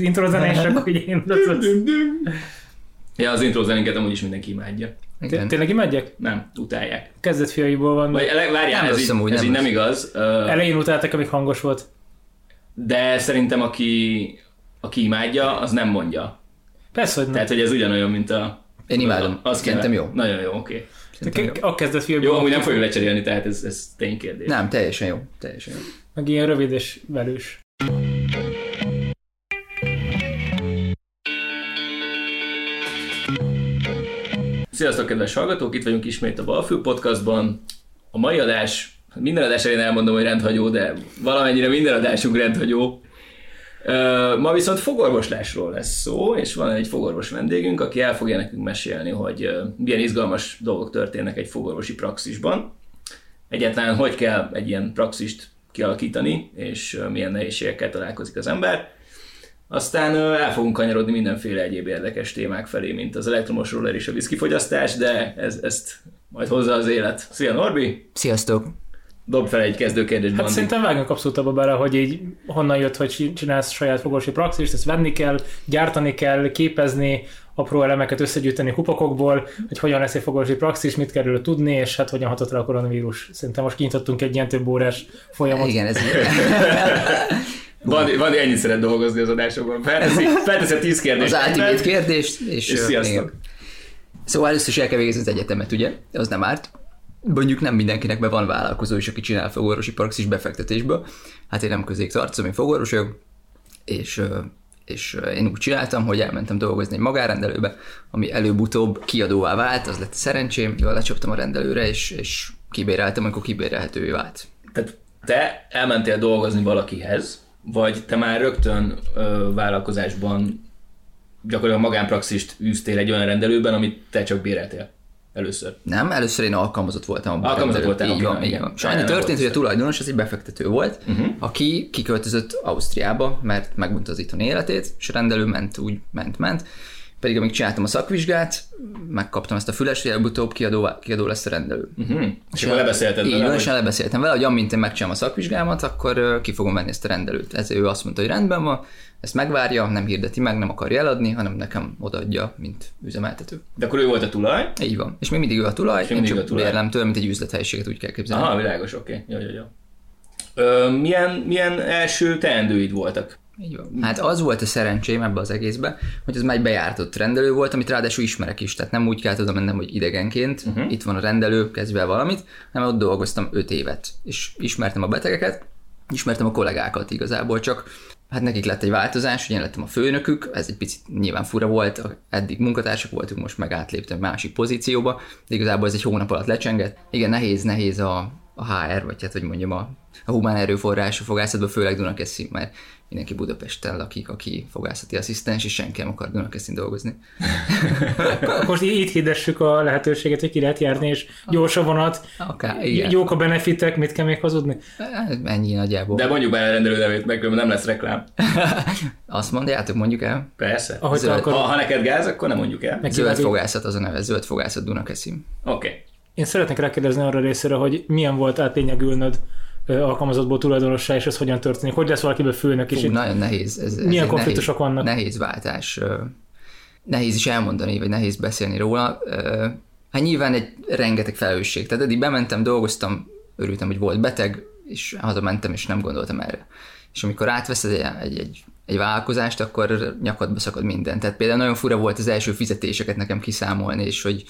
intro zenés, akkor így én Ja, az intro zenénket amúgy is mindenki imádja. Té- Tényleg imádják? Nem, utálják. Kezdet fiaiból van. Vagy várjál, Nem ez, így, ez nem így nem igaz, ö, Elején utáltak, amíg hangos volt. de szerintem aki, aki imádja, az nem mondja. Persze, hogy nem. Tehát, hogy ez ugyanolyan, mint a... Én imádom. Az Szerintem jó. Nagyon jó, oké. Jó. A kezdet. Jó, amúgy nem fogjuk lecserélni, tehát ez, ez ténykérdés. Nem, teljesen jó. Teljesen jó. Meg ilyen rövid és velős. Sziasztok, kedves hallgatók! Itt vagyunk ismét a Balfő Podcastban. A mai adás, minden adás elején elmondom, hogy rendhagyó, de valamennyire minden adásunk rendhagyó. Ma viszont fogorvoslásról lesz szó, és van egy fogorvos vendégünk, aki el fogja nekünk mesélni, hogy milyen izgalmas dolgok történnek egy fogorvosi praxisban. Egyáltalán hogy kell egy ilyen praxist kialakítani, és milyen nehézségekkel találkozik az ember. Aztán el fogunk kanyarodni mindenféle egyéb érdekes témák felé, mint az elektromos roller és a viszkifogyasztás, de ez, ezt majd hozza az élet. Szia Norbi! Sziasztok! Dob fel egy kezdőkérdést, Hát Bandi. szerintem vágjunk abszolút abba bele, hogy így honnan jött, hogy csin- csinálsz saját fogorvosi praxist, ezt venni kell, gyártani kell, képezni, apró elemeket összegyűjteni kupakokból, hogy hogyan lesz egy fogorvosi praxis, mit kell róla tudni, és hát hogyan hatott rá a koronavírus. Szerintem most kinyitottunk egy ilyen több órás folyamot. Igen, ez Bandi, Bandi ennyit szeret dolgozni az adásokban. Felteszi, felteszi a tíz kérdést. az ultimate kérdést, és, És sziasztok. igen. Szóval először is el kell végezni az egyetemet, ugye? Az nem árt. Mondjuk nem mindenkinek be van vállalkozó is, aki csinál fogorvosi praxis befektetésből. Hát én nem közék tartozom, én fogorvos vagyok, és, és én úgy csináltam, hogy elmentem dolgozni egy magárendelőbe, ami előbb-utóbb kiadóvá vált, az lett szerencsém, jól lecsaptam a rendelőre, és, és kibéreltem, amikor kibérelhetővé vált. Tehát te elmentél dolgozni valakihez, vagy te már rögtön ö, vállalkozásban gyakorlatilag magánpraxist űztél egy olyan rendelőben, amit te csak béreltél először. Nem, először én alkalmazott voltam. abban Alkalmazott voltál, Így van, így van. És annyi történt, hogy a tulajdonos az egy befektető volt, uh-huh. aki kiköltözött Ausztriába, mert megmondta az itthoni életét, és a rendelő ment úgy, ment, ment. Pedig amíg csináltam a szakvizsgát, megkaptam ezt a füles, hogy előbb-utóbb kiadó, kiadó lesz a rendelő. Uh-huh. És akkor lebeszélted Így vele, van, hogy- és lebeszéltem vele, hogy amint én megcsinálom a szakvizsgámat, akkor ki fogom venni ezt a rendelőt. Ez ő azt mondta, hogy rendben van, ezt megvárja, nem hirdeti meg, nem akarja eladni, hanem nekem odaadja, mint üzemeltető. De akkor ő volt a tulaj. Így van. És még mindig ő a tulaj, én mindig csak a tulaj. bérlem tőle, mint egy üzlethelyiséget úgy kell képzelni. Aha, világos, oké. Okay. Jó, jó, jó. Ö, milyen, milyen első teendőid voltak? Így van. Hát az volt a szerencsém ebbe az egészbe, hogy ez már egy bejártott rendelő volt, amit ráadásul ismerek is, tehát nem úgy kellett oda mennem, hogy idegenként, uh-huh. itt van a rendelő, kezdj el valamit, hanem ott dolgoztam öt évet, és ismertem a betegeket, ismertem a kollégákat igazából, csak hát nekik lett egy változás, hogy én lettem a főnökük, ez egy picit nyilván fura volt, eddig munkatársak voltunk, most meg átléptem másik pozícióba, de igazából ez egy hónap alatt lecsengett. Igen, nehéz, nehéz a, a HR, vagy hát hogy mondjam, a, a humán erőforrás a fogászatban, főleg Dunakeszi, mert mindenki Budapesten lakik, aki fogászati asszisztens, és senki nem akar Dunakeszin dolgozni. Akkor most így hirdessük a lehetőséget, hogy ki lehet járni, és gyors a vonat, Akár, igen. jók a benefitek, mit kell még hazudni? Ennyi nagyjából. De mondjuk be a rendelő nevét, meg nem lesz reklám. Azt mondjátok, mondjuk el. Persze. Ahogy Zöld- Ha, akarod. ha neked gáz, akkor nem mondjuk el. Meg Zöld fogászat az a neve, zöld fogászat Dunakeszin. Oké. Okay. Én szeretnék rákérdezni arra részére, hogy milyen volt átlényegülnöd ö, alkalmazottból tulajdonossá, és ez hogyan történik. Hogy lesz valakiből főnök is? Fú, Itt nagyon nehéz. Ez, ez Milyen konfliktusok nehéz, vannak? Nehéz váltás. Nehéz is elmondani, vagy nehéz beszélni róla. Hát nyilván egy rengeteg felelősség. Tehát eddig bementem, dolgoztam, örültem, hogy volt beteg, és hazamentem, és nem gondoltam erre. És amikor átveszed egy, egy, egy, egy vállalkozást, akkor nyakadba szakad minden. Tehát például nagyon fura volt az első fizetéseket nekem kiszámolni, és hogy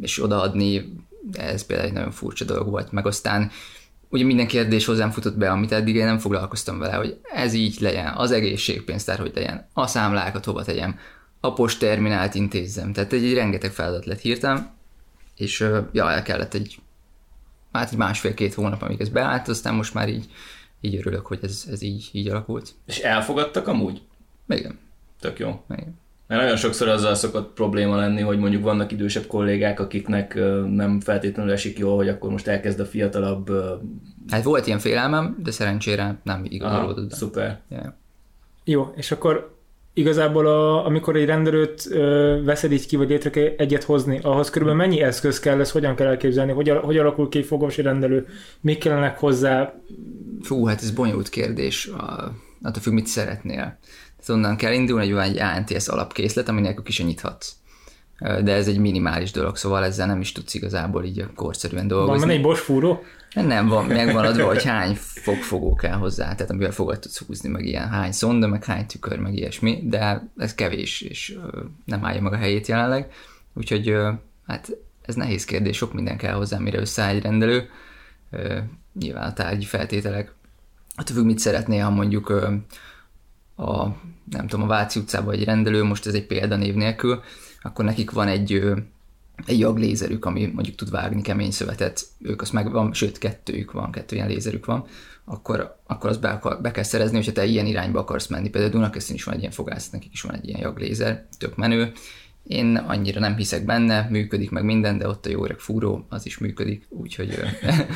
és odaadni, ez például egy nagyon furcsa dolog volt. Meg aztán ugye minden kérdés hozzám futott be, amit eddig én nem foglalkoztam vele, hogy ez így legyen, az egészségpénztár hogy legyen, a számlákat hova tegyem, a postterminált intézzem. Tehát egy, egy rengeteg feladat lett hirtelen, és ja, el kellett egy, hát egy másfél-két hónap, amíg ez beállt, aztán most már így, így örülök, hogy ez, ez így, így alakult. És elfogadtak amúgy? Igen, Tök jó. igen. Mert nagyon sokszor azzal szokott probléma lenni, hogy mondjuk vannak idősebb kollégák, akiknek nem feltétlenül esik jól, hogy akkor most elkezd a fiatalabb... Hát volt ilyen félelmem, de szerencsére nem igazolódott. szuper. Ja. Jó, és akkor igazából a, amikor egy rendelőt ö, veszed így ki, vagy létre kell egyet hozni, ahhoz körülbelül mennyi eszköz kell, ezt hogyan kell elképzelni, hogy, hogy alakul ki egy fogorvosi rendelő, mik kellenek hozzá, Fú, hát ez bonyolult kérdés. Attól függ, mit szeretnél. Tehát onnan kell indulni, hogy van egy ANTS alapkészlet, aminek is nyithatsz. De ez egy minimális dolog, szóval ezzel nem is tudsz igazából így korszerűen dolgozni. Van egy Bosch fúró? Nem, van, megvan adva, hogy hány fogfogó kell hozzá, tehát amivel fogad tudsz húzni, meg ilyen hány szonda, meg hány tükör, meg ilyesmi, de ez kevés, és nem állja meg a helyét jelenleg. Úgyhogy hát ez nehéz kérdés, sok minden kell hozzá, mire összeáll egy rendelő. Nyilván a tárgyi feltételek. Attól függ, mit szeretné, ha mondjuk a, nem tudom, a Váci utcában egy rendelő, most ez egy példanév nélkül, akkor nekik van egy egy jaglézerük, ami mondjuk tud vágni kemény szövetet, ők azt megvan, sőt kettőjük van, kettő ilyen lézerük van, akkor, akkor azt be, akar, be kell szerezni, hogyha te ilyen irányba akarsz menni. Például Dunakeszin is van egy ilyen fogász, nekik is van egy ilyen jaglézer, tök menő. Én annyira nem hiszek benne, működik meg minden, de ott a jó öreg fúró, az is működik, úgyhogy...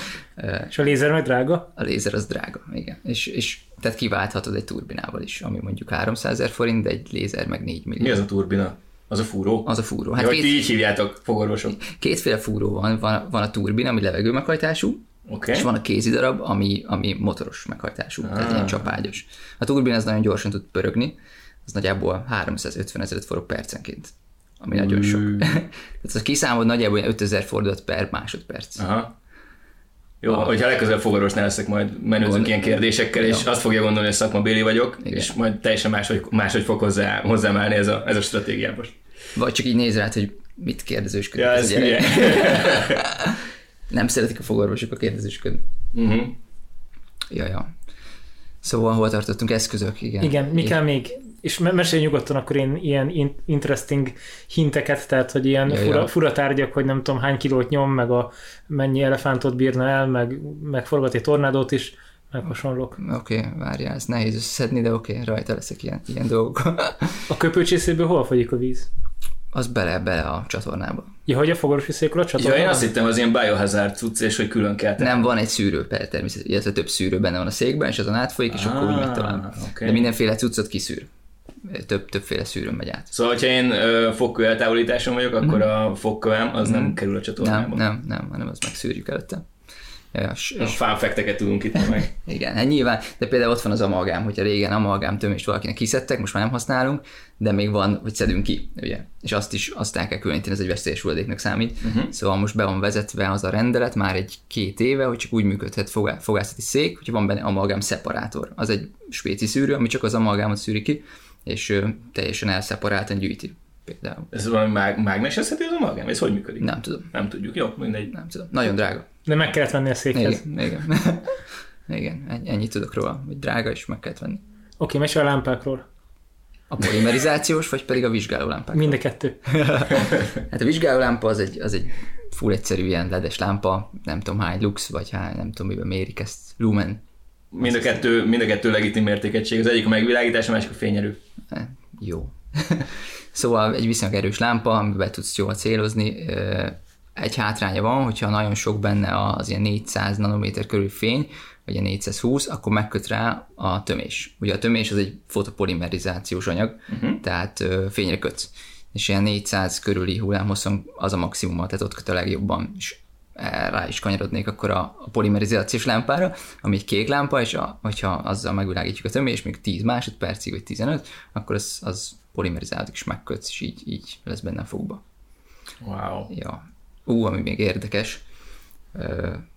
és a lézer meg drága? A lézer az drága, igen. És, és tehát kiválthatod egy turbinával is, ami mondjuk 300 ezer forint, de egy lézer meg 4 millió. Mi az a turbina? Az a fúró? Az a fúró. Hát ja, két, így hívjátok, fogorvosok. Kétféle fúró van. Van, van a turbina, ami levegő meghajtású, okay. és van a kézi darab, ami, ami motoros meghajtású, ah. tehát ilyen csapágyos. A turbina az nagyon gyorsan tud pörögni, az nagyjából 350 ezer forog percenként, ami nagyon sok. tehát az kiszámolod nagyjából 5000 fordulat per másodperc. Aha. Jó, ah. hogyha legközelebb fogorvosnál leszek, majd menőzünk Gond... ilyen kérdésekkel, és ja. azt fogja gondolni, hogy szakmabéli vagyok, Igen. és majd teljesen máshogy, máshogy fog hozzá, hozzám állni ez a, ez a stratégiában. Vagy csak így néz rád, hogy mit kérdezősködik. Ja, ez ugye. Nem szeretik a fogorvosok a kérdezősködni. Uh-huh. Ja, ja. Szóval hol tartottunk? Eszközök, igen. Igen, mi kell még? És mesélj nyugodtan akkor én ilyen interesting hinteket, tehát hogy ilyen ja, fura, ja. fura tárgyak, hogy nem tudom hány kilót nyom, meg a mennyi elefántot bírna el, meg, meg forgat egy tornádót is, meg hasonlók. Oké, okay, várjál, ez nehéz összeszedni, de oké, okay, rajta leszek ilyen, ilyen dolgok. a köpőcsészéből hol folyik a víz? az bele, bele a csatornába. Ja, hogy a fogorvosi székül a csatornába? Ja, én azt hittem, az ilyen biohazard cucc, és hogy külön kell. Nem, van egy szűrő, természetesen, illetve több szűrő benne van a székben, és azon átfolyik, és ah, akkor úgy megy ah, tovább. Okay. De mindenféle cuccot kiszűr. Több, többféle szűrőn megy át. Szóval, hogyha én fogkő eltávolításon vagyok, akkor mm. a fogkövem az mm. nem mhm. kerül a csatornába. Nem, nem, nem, hanem az megszűrjük előtte. És, és... Fánfekteket tudunk itt meg. Igen, hát nyilván, de például ott van az amalgám, hogyha régen amalgám tömést valakinek kiszedtek, most már nem használunk, de még van, hogy szedünk ki, ugye? És azt is azt el kell különíteni, ez egy veszélyes hulladéknak számít. Uh-huh. Szóval most be van vezetve az a rendelet már egy két éve, hogy csak úgy működhet fogá- fogászati szék, hogyha van benne amalgám szeparátor. Az egy spéci szűrő, ami csak az amalgámot szűri ki, és ö, teljesen elszeparáltan gyűjti például. Ez valami mág- mágnesezhető az amalgám? Ez hogy működik? Nem tudom. Nem tudjuk. Jó, mindegy. Nem tudom. Nagyon drága. De meg kellett venni a székhez. Igen, igen. igen, ennyit tudok róla, hogy drága, és meg kellett venni. Oké, okay, mesélj a lámpákról. A polimerizációs, vagy pedig a vizsgáló lámpák? Mind a kettő. hát a vizsgáló lámpa az egy, az egy full egyszerű ilyen ledes lámpa, nem tudom hány lux, vagy hány, nem tudom miben mérik ezt, lumen. Mind a kettő, mind a kettő legitim mértékegység, az egyik a megvilágítás, a másik a fényerő. Jó. szóval egy viszonylag erős lámpa, amiben tudsz jól célozni, egy hátránya van, hogyha nagyon sok benne az ilyen 400 nanométer körül fény, vagy a 420, akkor megköt rá a tömés. Ugye a tömés az egy fotopolimerizációs anyag, uh-huh. tehát fényre kötsz. És ilyen 400 körüli hullámhosszon az a maximum, tehát ott köt a legjobban, és rá is kanyarodnék akkor a, a polimerizációs lámpára, ami egy kék lámpa, és a, hogyha azzal megvilágítjuk a tömés, még 10 másodpercig, vagy 15, akkor az, az polimerizálódik, és megkötsz, és így, így lesz benne fogba. Wow. Ja, ú, ami még érdekes,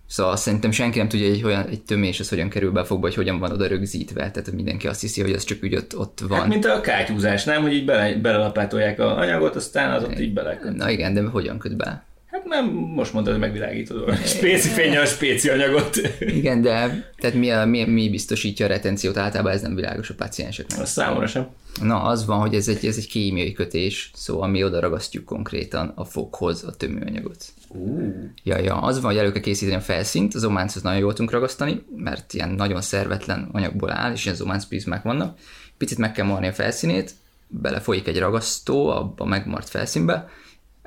Szóval szerintem senki nem tudja, hogy olyan, egy tömés az hogyan kerül be fogba, hogy hogyan van oda rögzítve. Tehát mindenki azt hiszi, hogy az csak úgy ott, ott van. Hát, mint a kátyúzás, nem? Hogy így bele, belelapátolják a anyagot, aztán az ott így beleköt. Na igen, de hogyan köt be? Hát nem, most mondtad, hogy megvilágítod a spéci fényel a spéci anyagot. Igen, de tehát mi, a, mi, mi biztosítja a retenciót? Általában ez nem világos a pacienseknek. Az számomra sem. Na, az van, hogy ez egy, ez egy kémiai kötés, szóval mi oda ragasztjuk konkrétan a foghoz a tömőanyagot. Uh. Ja, ja, az van, hogy elő kell készíteni a felszínt, az ománchoz nagyon jól tudunk ragasztani, mert ilyen nagyon szervetlen anyagból áll, és ilyen zománc prizmák vannak. Picit meg kell marni a felszínét, belefolyik egy ragasztó abba a megmart felszínbe,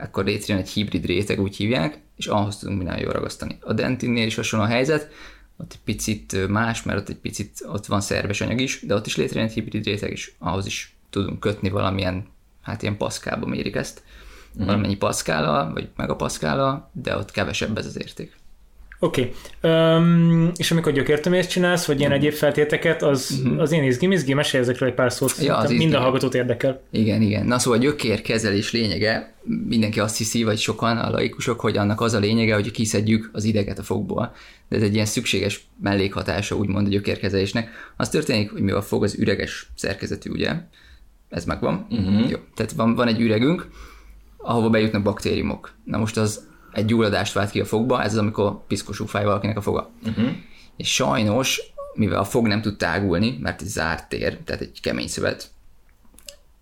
akkor létrejön egy hibrid réteg, úgy hívják, és ahhoz tudunk minden jól ragasztani. A dentinnél is hasonló a helyzet, ott egy picit más, mert ott egy picit ott van szerves anyag is, de ott is létrejön egy hibrid réteg, és ahhoz is tudunk kötni valamilyen, hát ilyen paszkálba mérik ezt, mm. valamennyi paszkála, vagy meg a paszkála, de ott kevesebb ez az érték. Oké. Okay. és amikor gyökértömést csinálsz, vagy ilyen egyéb feltéteket, az, az én izgi, izgi, mesélj ezekről egy pár szót. Ja, az Minden hallgatót érdekel. Igen, igen. Na szóval a gyökérkezelés lényege, mindenki azt hiszi, vagy sokan a laikusok, hogy annak az a lényege, hogy kiszedjük az ideget a fogból. De ez egy ilyen szükséges mellékhatása, úgymond a gyökérkezelésnek. Az történik, hogy mi a fog az üreges szerkezetű, ugye? Ez megvan. Uh-huh. Jó. Tehát van, van egy üregünk, ahova bejutnak baktériumok. Na most az egy gyulladást vált ki a fogba, ez az, amikor piszkosú fáj valakinek a foga. Uh-huh. És sajnos, mivel a fog nem tud tágulni, mert egy zárt tér, tehát egy kemény szövet,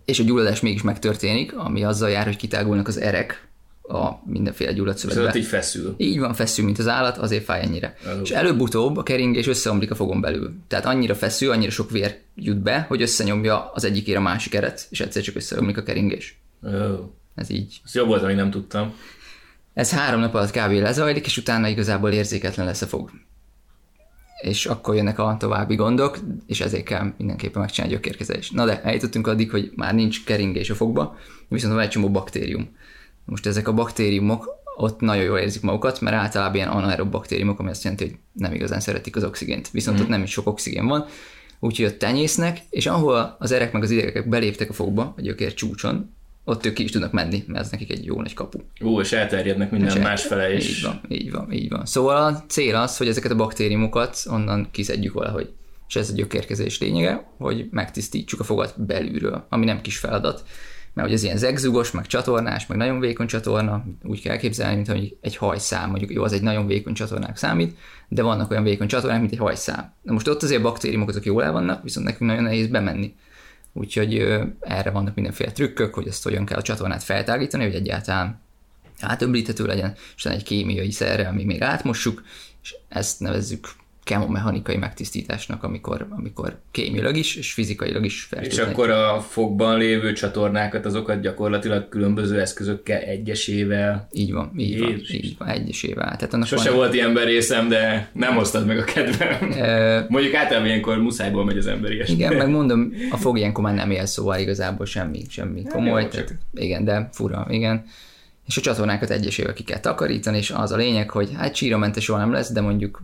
és a gyulladás mégis megtörténik, ami azzal jár, hogy kitágulnak az erek a mindenféle gyulladt szövetbe. Szóval így feszül. Így van, feszül, mint az állat, azért fáj ennyire. Az és előbb-utóbb a keringés összeomlik a fogon belül. Tehát annyira feszül, annyira sok vér jut be, hogy összenyomja az egyikére a másik eret, és egyszer csak összeomlik a keringés. Oh. Ez így. Ez jobb volt, amíg nem tudtam. Ez három nap alatt kb. lezajlik, és utána igazából érzéketlen lesz a fog. És akkor jönnek a további gondok, és ezért kell mindenképpen megcsinálni a gyökérkezést. Na de eljutottunk addig, hogy már nincs keringés a fogba, viszont van egy csomó baktérium. Most ezek a baktériumok ott nagyon jól érzik magukat, mert általában ilyen anaerob baktériumok, ami azt jelenti, hogy nem igazán szeretik az oxigént. Viszont mm. ott nem is sok oxigén van, úgyhogy ott tenyésznek, és ahol az erek meg az idegek beléptek a fogba, a gyökér csúcson, ott ők ki is tudnak menni, mert ez nekik egy jó nagy kapu. Ó, és elterjednek minden És másfele is. Így van, így van, így van. Szóval a cél az, hogy ezeket a baktériumokat onnan kiszedjük valahogy. És ez a gyökérkezés lényege, hogy megtisztítsuk a fogat belülről, ami nem kis feladat, mert hogy ez ilyen zegzugos, meg csatornás, meg nagyon vékony csatorna, úgy kell elképzelni, mint hogy egy hajszám, mondjuk jó, az egy nagyon vékony csatornák számít, de vannak olyan vékony csatornák, mint egy hajszám. Na most ott azért baktériumok azok jól el vannak, viszont nekünk nagyon nehéz bemenni. Úgyhogy erre vannak mindenféle trükkök, hogy ezt hogyan kell a csatornát feltágítani, hogy egyáltalán átöblíthető legyen, és egy kémiai szerre, ami még átmossuk, és ezt nevezzük kemomechanikai megtisztításnak, amikor, amikor kémiailag is, és fizikailag is fel És akkor a fogban lévő csatornákat, azokat gyakorlatilag különböző eszközökkel, egyesével. Így van, így van, Jézus. így van, egyesével. Tehát annak Sose van, volt ilyen részem, de nem hoztad meg a kedvem. Ö, Mondjuk általában ilyenkor muszájból megy az ember ilyesmi. igen, meg mondom, a fog ilyenkor már nem él, szóval igazából semmi, semmi komoly. jó, tehát, csak- igen, de fura, igen. És a csatornákat egyesével ki kell takarítani, és az a lényeg, hogy hát csíramentes soha nem lesz, de mondjuk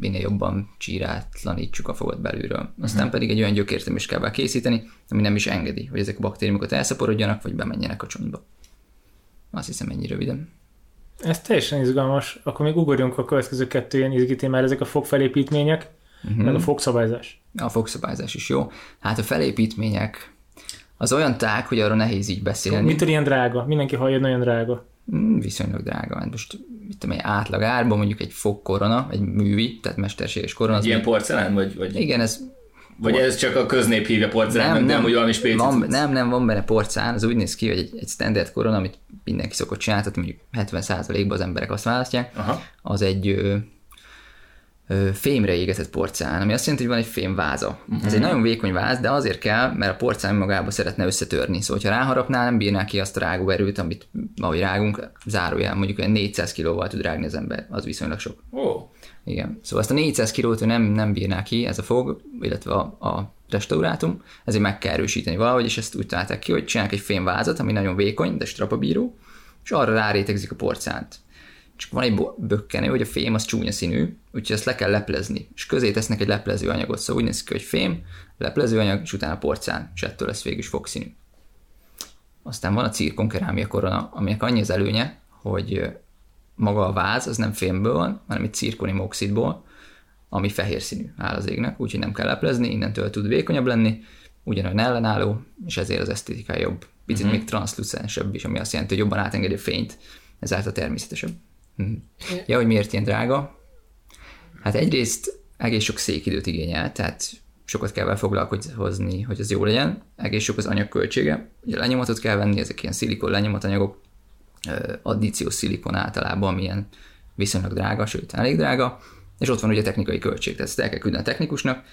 minél jobban csírátlanítsuk a fogat belülről. Aztán uh-huh. pedig egy olyan gyökértömést kell vele készíteni, ami nem is engedi, hogy ezek a baktériumokat elszaporodjanak, vagy bemenjenek a csontba. Azt hiszem ennyi röviden. Ez teljesen izgalmas. Akkor még ugorjunk a következő kettő ilyen izgi témára, ezek a fogfelépítmények, uh-huh. meg a fogszabályzás. A fogszabályzás is jó. Hát a felépítmények az olyan tág, hogy arról nehéz így beszélni. Mitől ilyen drága? Mindenki hallja, hogy nagyon drága. Mm, viszonylag drága. Hát most mit tudom, egy átlag árban mondjuk egy fogkorona, egy művi, tehát mesterséges korona. Az Ilyen még- porcelán? Vagy, vagy, igen, ez vagy ez csak a köznép hívja porcelán, nem, nem, nem, hogy valami spéci van, nem, nem, van benne porcán, az úgy néz ki, hogy egy, egy standard korona, amit mindenki szokott csinálni, tehát mondjuk 70%-ban az emberek azt választják, Aha. az egy fémre égetett porcelán, ami azt jelenti, hogy van egy fémváza. Mhm. Uh-huh. Ez egy nagyon vékony váz, de azért kell, mert a porcelán magába szeretne összetörni. Szóval, ha ráharapnál, nem bírná ki azt a rágó erőt, amit ahogy rágunk, zárójel, mondjuk olyan 400 kilóval tud rágni az ember, az viszonylag sok. Ó, Igen. Szóval azt a 400 kilót nem, nem bírná ki, ez a fog, illetve a, a restaurátum, ezért meg kell erősíteni valahogy, és ezt úgy találták ki, hogy csinálják egy fémvázat, ami nagyon vékony, de strapabíró, és arra rárétegzik a porcánt. Csak van egy bökkenő, hogy a fém az csúnya színű, úgyhogy ezt le kell leplezni, és közé tesznek egy leplező anyagot, szóval úgy néz ki, hogy fém, leplező anyag, és utána porcán, és ettől lesz végül is fogszínű. Aztán van a cirkonkerámia korona, aminek annyi az előnye, hogy maga a váz az nem fémből van, hanem egy cirkonium oxidból, ami fehér színű áll az égnek, úgyhogy nem kell leplezni, innentől tud vékonyabb lenni, ugyanolyan ellenálló, és ezért az esztétikája jobb. Picit uh-huh. még transzlucensebb is, ami azt jelenti, hogy jobban átengedi a fényt, ezáltal természetesebb. Ja, hogy miért ilyen drága? Hát egyrészt egész sok székidőt igényel, tehát sokat kell vele foglalkozni, hogy ez jó legyen. Egész sok az anyagköltsége. Ugye lenyomatot kell venni, ezek ilyen szilikon lenyomatanyagok, addíciós szilikon általában, ami ilyen viszonylag drága, sőt elég drága, és ott van ugye technikai költség, tehát ezt el kell küldeni a technikusnak,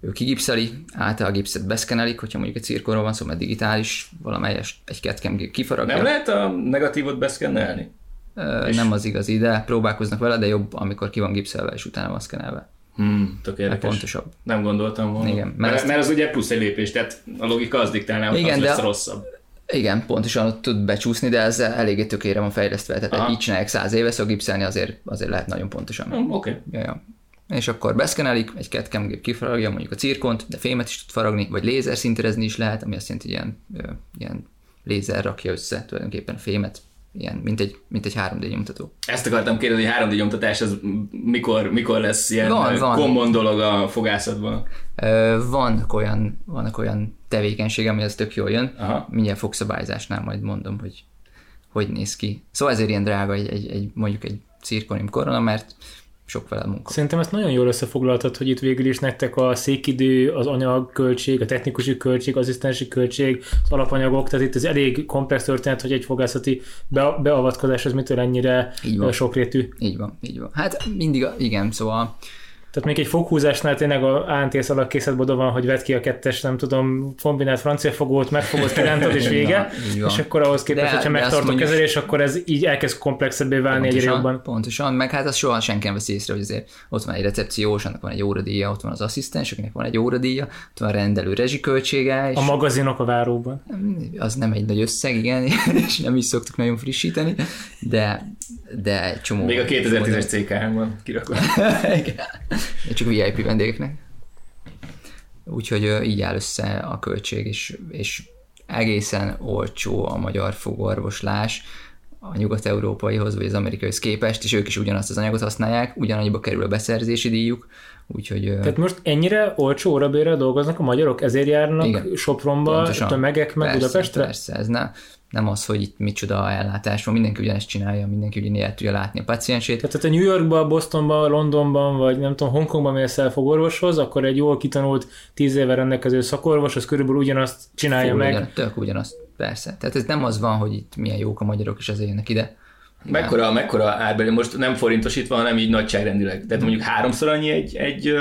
ő kigipszeli, általában a gipszet beszkenelik, hogyha mondjuk egy cirkonról van szó, mert digitális, valamelyest egy ketkem kifaragja. nem lehet a negatívot beszkennelni? Ö, nem az igazi, de próbálkoznak vele, de jobb, amikor ki van gipszelve, és utána van szkenelve. Hmm, tök érdekes. pontosabb. Nem gondoltam volna. Igen, mert mert, ezt- mert, az ugye plusz egy lépés, tehát a logika az diktálná, hogy Igen, az de- lesz rosszabb. Igen, pontosan tud becsúszni, de ez eléggé tökére van fejlesztve. Tehát Aha. így csinálják száz éve, szóval gipszelni azért, azért lehet nagyon pontosan. Hm, Oké. Ja, ja. És akkor beszkenelik, egy CAD gép kifaragja mondjuk a cirkont, de fémet is tud faragni, vagy lézer szinterezni is lehet, ami azt jelenti, hogy ilyen, ilyen lézer rakja össze tulajdonképpen a fémet, ilyen, mint egy, mint egy 3D nyomtató. Ezt akartam kérdezni, hogy 3D nyomtatás az mikor, mikor lesz ilyen Van, van. common dolog a fogászatban? Vannak olyan, vannak olyan tevékenység, ami az tök jól jön. Aha. Mindjárt fogszabályzásnál majd mondom, hogy hogy néz ki. Szóval ezért ilyen drága egy, egy, egy mondjuk egy cirkonium korona, mert sok vele munka. Szerintem ezt nagyon jól összefoglaltad, hogy itt végül is nektek a székidő, az anyagköltség, a technikusi költség, asszisztensi költség, az alapanyagok, tehát itt ez elég komplex történet, hogy egy fogászati be- beavatkozás az mitől ennyire Így van. sokrétű. Így van, így van. Hát mindig, igen, szóval Tehát még egy foghúzásnál tényleg a ANTS alak készletboda van, hogy vedd ki a kettes, nem tudom, kombinált francia fogót, megfogod, kirántod és vége. van. és akkor ahhoz képest, De- hogyha de azt megtart a kezelés, akkor ez így elkezd komplexebbé válni egyre pontosan, jobban. pontosan, meg hát az soha senki nem veszi észre, hogy azért ott van egy recepciós, annak van egy óradíja, ott van az asszisztens, akinek van egy óradíja, ott van a rendelő rezsiköltsége, és A magazinok a váróban. az nem egy nagy összeg, igen, és nem is szoktuk nagyon frissíteni, de, de egy csomó... Még a 2010-es CKM-ban kirakva. Csak VIP vendégeknek. Úgyhogy így áll össze a költség, és, és egészen olcsó a magyar fogorvoslás a nyugat-európaihoz, vagy az amerikaihoz képest, és ők is ugyanazt az anyagot használják, ugyanannyiba kerül a beszerzési díjuk, úgyhogy Tehát most ennyire olcsó órabérrel dolgoznak a magyarok, ezért járnak Igen. Sopronba, Pontosan. tömegek meg persze, Budapestre? Persze, ez ne, nem az, hogy itt micsoda ellátás van, mindenki ugyanezt csinálja, mindenki ugyanígy el tudja látni a paciensét. Tehát te New Yorkba, Bostonba, Londonban, vagy nem tudom, Hongkongban mész el fogorvoshoz, akkor egy jól kitanult, tíz éve rendelkező szakorvos, az körülbelül ugyanazt csinálja Fú, meg. Ugyan, tök ugyanazt, persze. Tehát ez nem az van, hogy itt milyen jók a magyarok, és ezért jönnek ide. Mekkora, mekkora árbeli, most nem forintosítva, hanem így nagyságrendileg. Tehát mondjuk háromszor annyi egy, egy,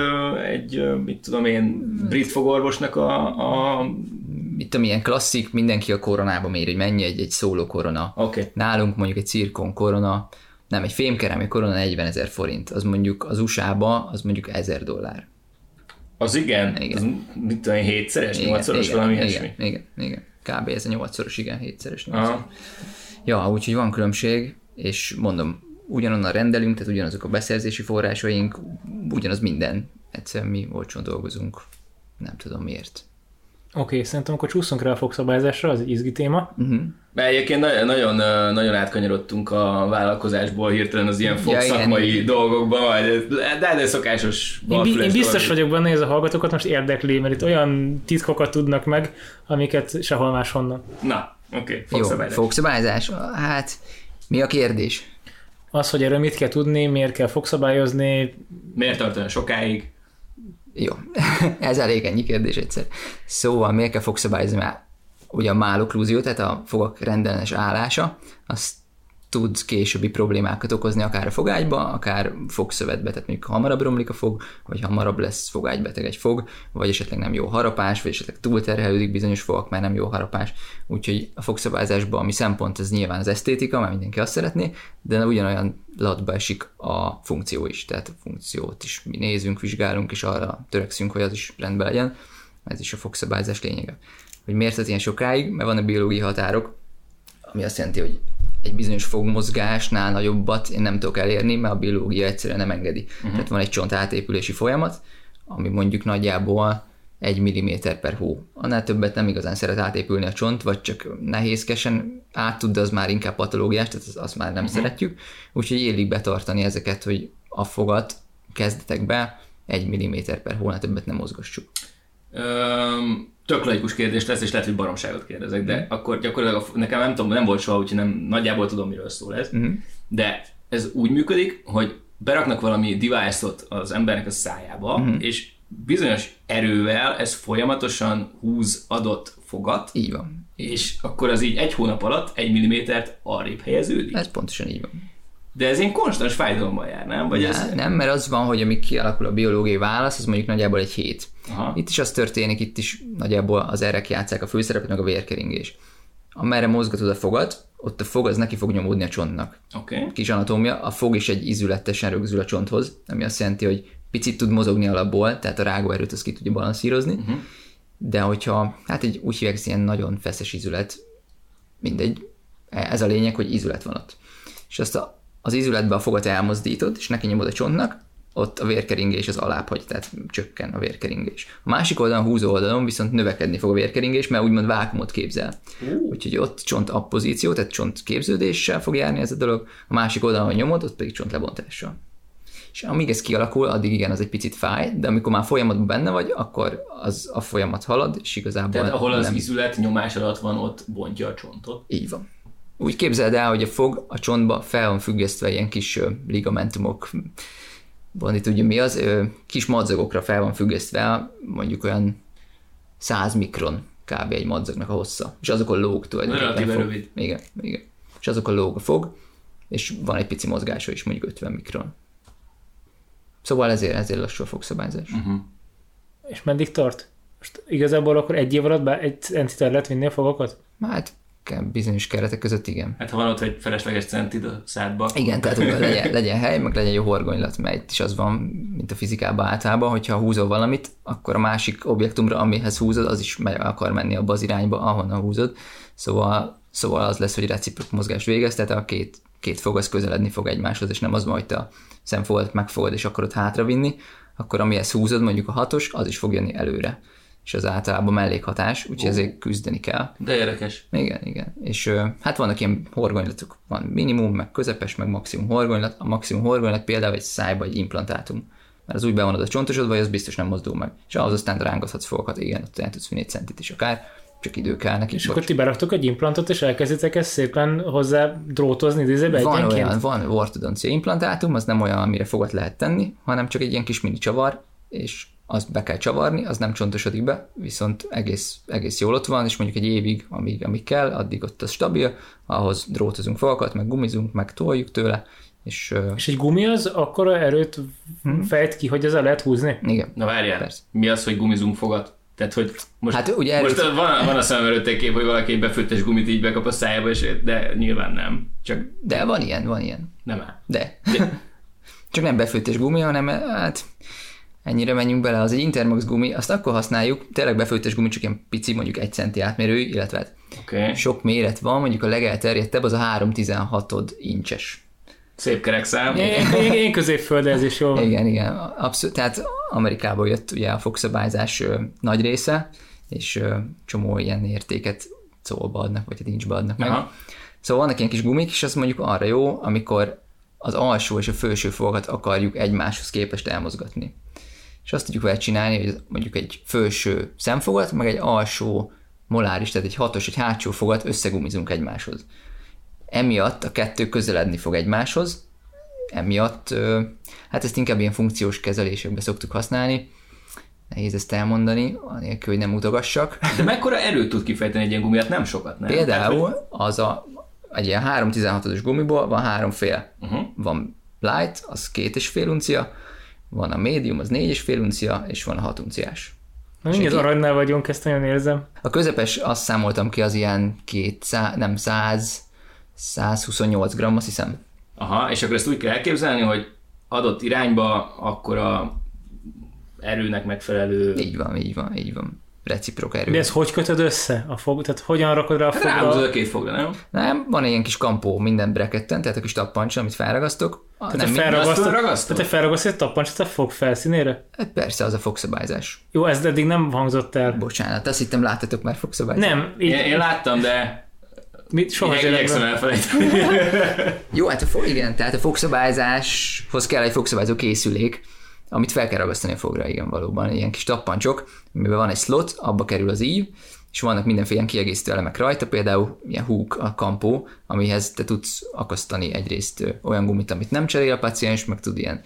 egy mit tudom én, brit fogorvosnak a, a... Mit tudom, ilyen klasszik, mindenki a koronába mér, hogy mennyi egy, egy szóló korona. Okay. Nálunk mondjuk egy cirkon korona, nem, egy fémkerámia korona 40 ezer forint, az mondjuk az USA-ba, az mondjuk 1000 dollár. Az igen, Igen. Az, mit tudom én, hétszeres, nyolcszoros, igen, valami igen, ilyesmi. igen, igen, kb. ez a nyolcszoros, igen, hétszeres, nyolcszoros. Ja, úgyhogy van különbség, és mondom, ugyanonnan rendelünk, tehát ugyanazok a beszerzési forrásaink, ugyanaz minden. Egyszerűen mi olcsón dolgozunk, nem tudom miért. Oké, okay, szerintem akkor csúszunk rá a fogszabályzásra, az egy izgi téma. Uh-huh. Mert egyébként nagyon, nagyon, nagyon átkanyarodtunk a vállalkozásból hirtelen az ilyen Ja, fogszakmai igen. dolgokba, de, de szokásos Én, bi- én biztos dolog. vagyok benne, hogy ez a hallgatókat most érdekli, mert itt olyan titkokat tudnak meg, amiket sehol máshonnan. Na, oké, okay, Jó, fogszabályzás. fogszabályzás? Hát, mi a kérdés? Az, hogy erről mit kell tudni, miért kell fogszabályozni, Miért tart olyan sokáig? Jó, ez elég ennyi kérdés egyszer. Szóval miért kell fogszabályozni? Mert ugye a máloklúzió, tehát a fogak rendellenes állása, az tud későbbi problémákat okozni akár a fogágyba, akár fogszövetbe, tehát mondjuk hamarabb romlik a fog, vagy hamarabb lesz fogágybeteg egy fog, vagy esetleg nem jó harapás, vagy esetleg túlterhelődik bizonyos fogak, mert nem jó harapás. Úgyhogy a fogszabályzásban ami szempont az nyilván az esztétika, mert mindenki azt szeretné, de ugyanolyan latba esik a funkció is, tehát a funkciót is mi nézünk, vizsgálunk, és arra törekszünk, hogy az is rendben legyen. Ez is a fogszabályzás lényege. Hogy miért ez ilyen sokáig? Mert vannak biológiai határok, ami azt jelenti, hogy egy bizonyos fogmozgásnál nagyobbat én nem tudok elérni, mert a biológia egyszerűen nem engedi. Uh-huh. Tehát van egy csont átépülési folyamat, ami mondjuk nagyjából egy milliméter per hó. Annál többet nem igazán szeret átépülni a csont, vagy csak nehézkesen át tud, de az már inkább patológiás, tehát azt, azt már nem uh-huh. szeretjük. Úgyhogy élik betartani ezeket, hogy a fogat kezdetekbe egy milliméter per hónál többet nem mozgassuk. Öm, tök laikus kérdés lesz, és lehet, hogy baromságot kérdezek, de akkor gyakorlatilag a- nekem nem tudom, nem volt soha, úgyhogy nem, nagyjából tudom, miről szól ez. Mhm. De ez úgy működik, hogy beraknak valami device-ot az embernek a szájába, Mhm. és bizonyos erővel ez folyamatosan húz adott fogat, Így van. és akkor az így egy hónap alatt egy millimétert arrébb helyeződik. Ez pontosan így van. De ez ilyen konstans fájdalommal jár, nem? Vagy ez... Nem, mert az van, hogy amíg kialakul a biológiai válasz, az mondjuk nagyjából egy hét. Aha. Itt is az történik, itt is nagyjából az erek játszák a főszerepet, meg a vérkeringés. Amerre mozgatod a fogat, ott a fog az neki fog nyomódni a csontnak. Okay. Kis anatómia, a fog is egy izületesen rögzül a csonthoz, ami azt jelenti, hogy picit tud mozogni alapból, tehát a rágóerőt az ki tudja balanszírozni, uh-huh. de hogyha, hát egy úgy hívják, ilyen nagyon feszes izület, mindegy, ez a lényeg, hogy ízület van ott. És azt a, az ízületbe a fogat elmozdítod, és neki nyomod a csontnak, ott a vérkeringés az alább hagy, tehát csökken a vérkeringés. A másik oldalon, húzó oldalon viszont növekedni fog a vérkeringés, mert úgymond vákumot képzel. Uh. Úgyhogy ott csont appozíció, tehát csont képződéssel fog járni ez a dolog, a másik oldalon, ha nyomod, ott pedig csont lebontással. És amíg ez kialakul, addig igen, az egy picit fáj, de amikor már folyamatban benne vagy, akkor az a folyamat halad, és igazából Tehát ahol az nem. ízület nyomás alatt van, ott bontja a csontot. Így van. Úgy képzeld el, hogy a fog a csontba fel van függesztve ilyen kis ligamentumok, Bondi tudja mi az, kis madzagokra fel van függesztve, mondjuk olyan 100 mikron kb. egy madzagnak a hossza. És azokon lóg tulajdonképpen. Fog. rövid. Igen, igen. És azokon lóg a fog, és van egy pici mozgása is, mondjuk 50 mikron. Szóval ezért, ezért lassú a fogszabályzás. Uh-huh. És meddig tart? Most igazából akkor egy év alatt be egy entiter lehet vinni a fogakat? Hát bizonyos keretek között igen. Hát ha van ott egy felesleges centid a szádba. Igen, tehát hogy legyen, legyen hely, meg legyen jó horgonylat, mert itt is az van, mint a fizikában általában, hogyha húzol valamit, akkor a másik objektumra, amihez húzod, az is meg akar menni abba az irányba, ahonnan húzod. Szóval, szóval az lesz, hogy reciprok mozgást végez, tehát a két, két fog az közeledni fog egymáshoz, és nem az majd, a szemfogat megfogod, és akarod hátravinni, akkor amihez húzod, mondjuk a hatos, az is fog jönni előre. És az általában mellékhatás, úgyhogy ezért küzdeni kell. De érdekes. Igen, igen. És hát vannak ilyen horgonylatok, van minimum, meg közepes, meg maximum horgonylat. A maximum horgonylat például egy szájba egy implantátum. Mert az úgy bevonod a csontosodba, hogy az biztos nem mozdul meg. És ahhoz aztán rángathatsz fogakat, igen, ott el tudsz vinni egy centit is akár, csak idő kell neki. És akkor ti beraktok egy implantot, és elkezditek ezt szépen hozzá drótozni dizébe van egyenként? olyan, van ortodoncia implantátum, az nem olyan, amire fogat lehet tenni, hanem csak egy ilyen kis mini csavar, és azt be kell csavarni, az nem csontosodik be, viszont egész, egész jól ott van, és mondjuk egy évig, amíg, amíg kell, addig ott az stabil, ahhoz drótozunk fogakat, meg gumizunk, meg toljuk tőle, és És egy gumi az akkora erőt fejt ki, hogy ezzel lehet húzni? igen. Na várjál, Persze. mi az, hogy gumizunk fogat? Tehát, hogy most, Hát ugye most erőt- van, van a szemem előtt egy kép, hogy valaki egy befőttes gumit így bekap a szájába, és, de nyilván nem. Csak De van ilyen, van ilyen. nem áll. De. Csak nem befőttes gumi, hanem hát ennyire menjünk bele. Az egy Intermax gumi, azt akkor használjuk, tényleg befőttes gumi, csak ilyen pici, mondjuk egy centi átmérő, illetve hát. Okay. sok méret van, mondjuk a legelterjedtebb az a 3,16 incses. Szép kerek szám. Én, én, én középföldezés, jó. Igen, igen, abszolút. Tehát Amerikából jött ugye a fogszabályzás ö, nagy része, és ö, csomó ilyen értéket szólba adnak, vagy hát incsbe adnak meg. Aha. Szóval vannak ilyen kis gumik, és az mondjuk arra jó, amikor az alsó és a felső fogat akarjuk egymáshoz képest elmozgatni. És azt tudjuk vele csinálni, hogy mondjuk egy felső szemfogat, meg egy alsó moláris, tehát egy hatos, egy hátsó fogat összegumizunk egymáshoz. Emiatt a kettő közeledni fog egymáshoz, emiatt, hát ezt inkább ilyen funkciós kezelésekben szoktuk használni, nehéz ezt elmondani, anélkül, hogy nem mutogassak. De mekkora erőt tud kifejteni egy ilyen gumi? Hát nem sokat, nem? Például az a, egy ilyen 3.16-os gumiból van három fél. Uh-huh. Van light, az két és fél uncia, van a medium, az négy és fél uncia, és van a hat unciás. Na, mindjárt aranynál vagyunk, ezt nagyon érzem. A közepes, azt számoltam ki, az ilyen 200, nem 100, 128 gram, azt hiszem. Aha, és akkor ezt úgy kell elképzelni, hogy adott irányba akkor a erőnek megfelelő... Így van, így van, így van. Reciprok erő. De ezt hogy kötöd össze? A fog, tehát hogyan rakod rá a Hát ráhúzod fogra? a két fogra, nem? Nem, van egy ilyen kis kampó minden bracketten, tehát a kis tappancs, amit felragasztok. A, Te nem mind, felragasztod, azt ragasztod? tehát te felragasztod egy tappancsot a fog felszínére? hát persze, az a fogszabályzás. Jó, ez eddig nem hangzott el. Bocsánat, azt hittem láttatok már fogszabályzás. Nem, így, Én, én láttam, de mit, soha Igye- igyekszem elfelejteni. Jó, hát a fog, igen, tehát a fogszabályzáshoz kell egy fogszabályzó készülék, amit fel kell ragasztani a fogra, igen, valóban. Ilyen kis tappancsok, amiben van egy slot, abba kerül az ív, és vannak mindenféle ilyen kiegészítő elemek rajta, például ilyen húk, a kampó, amihez te tudsz akasztani egyrészt olyan gumit, amit nem cserél a paciens, meg tud ilyen,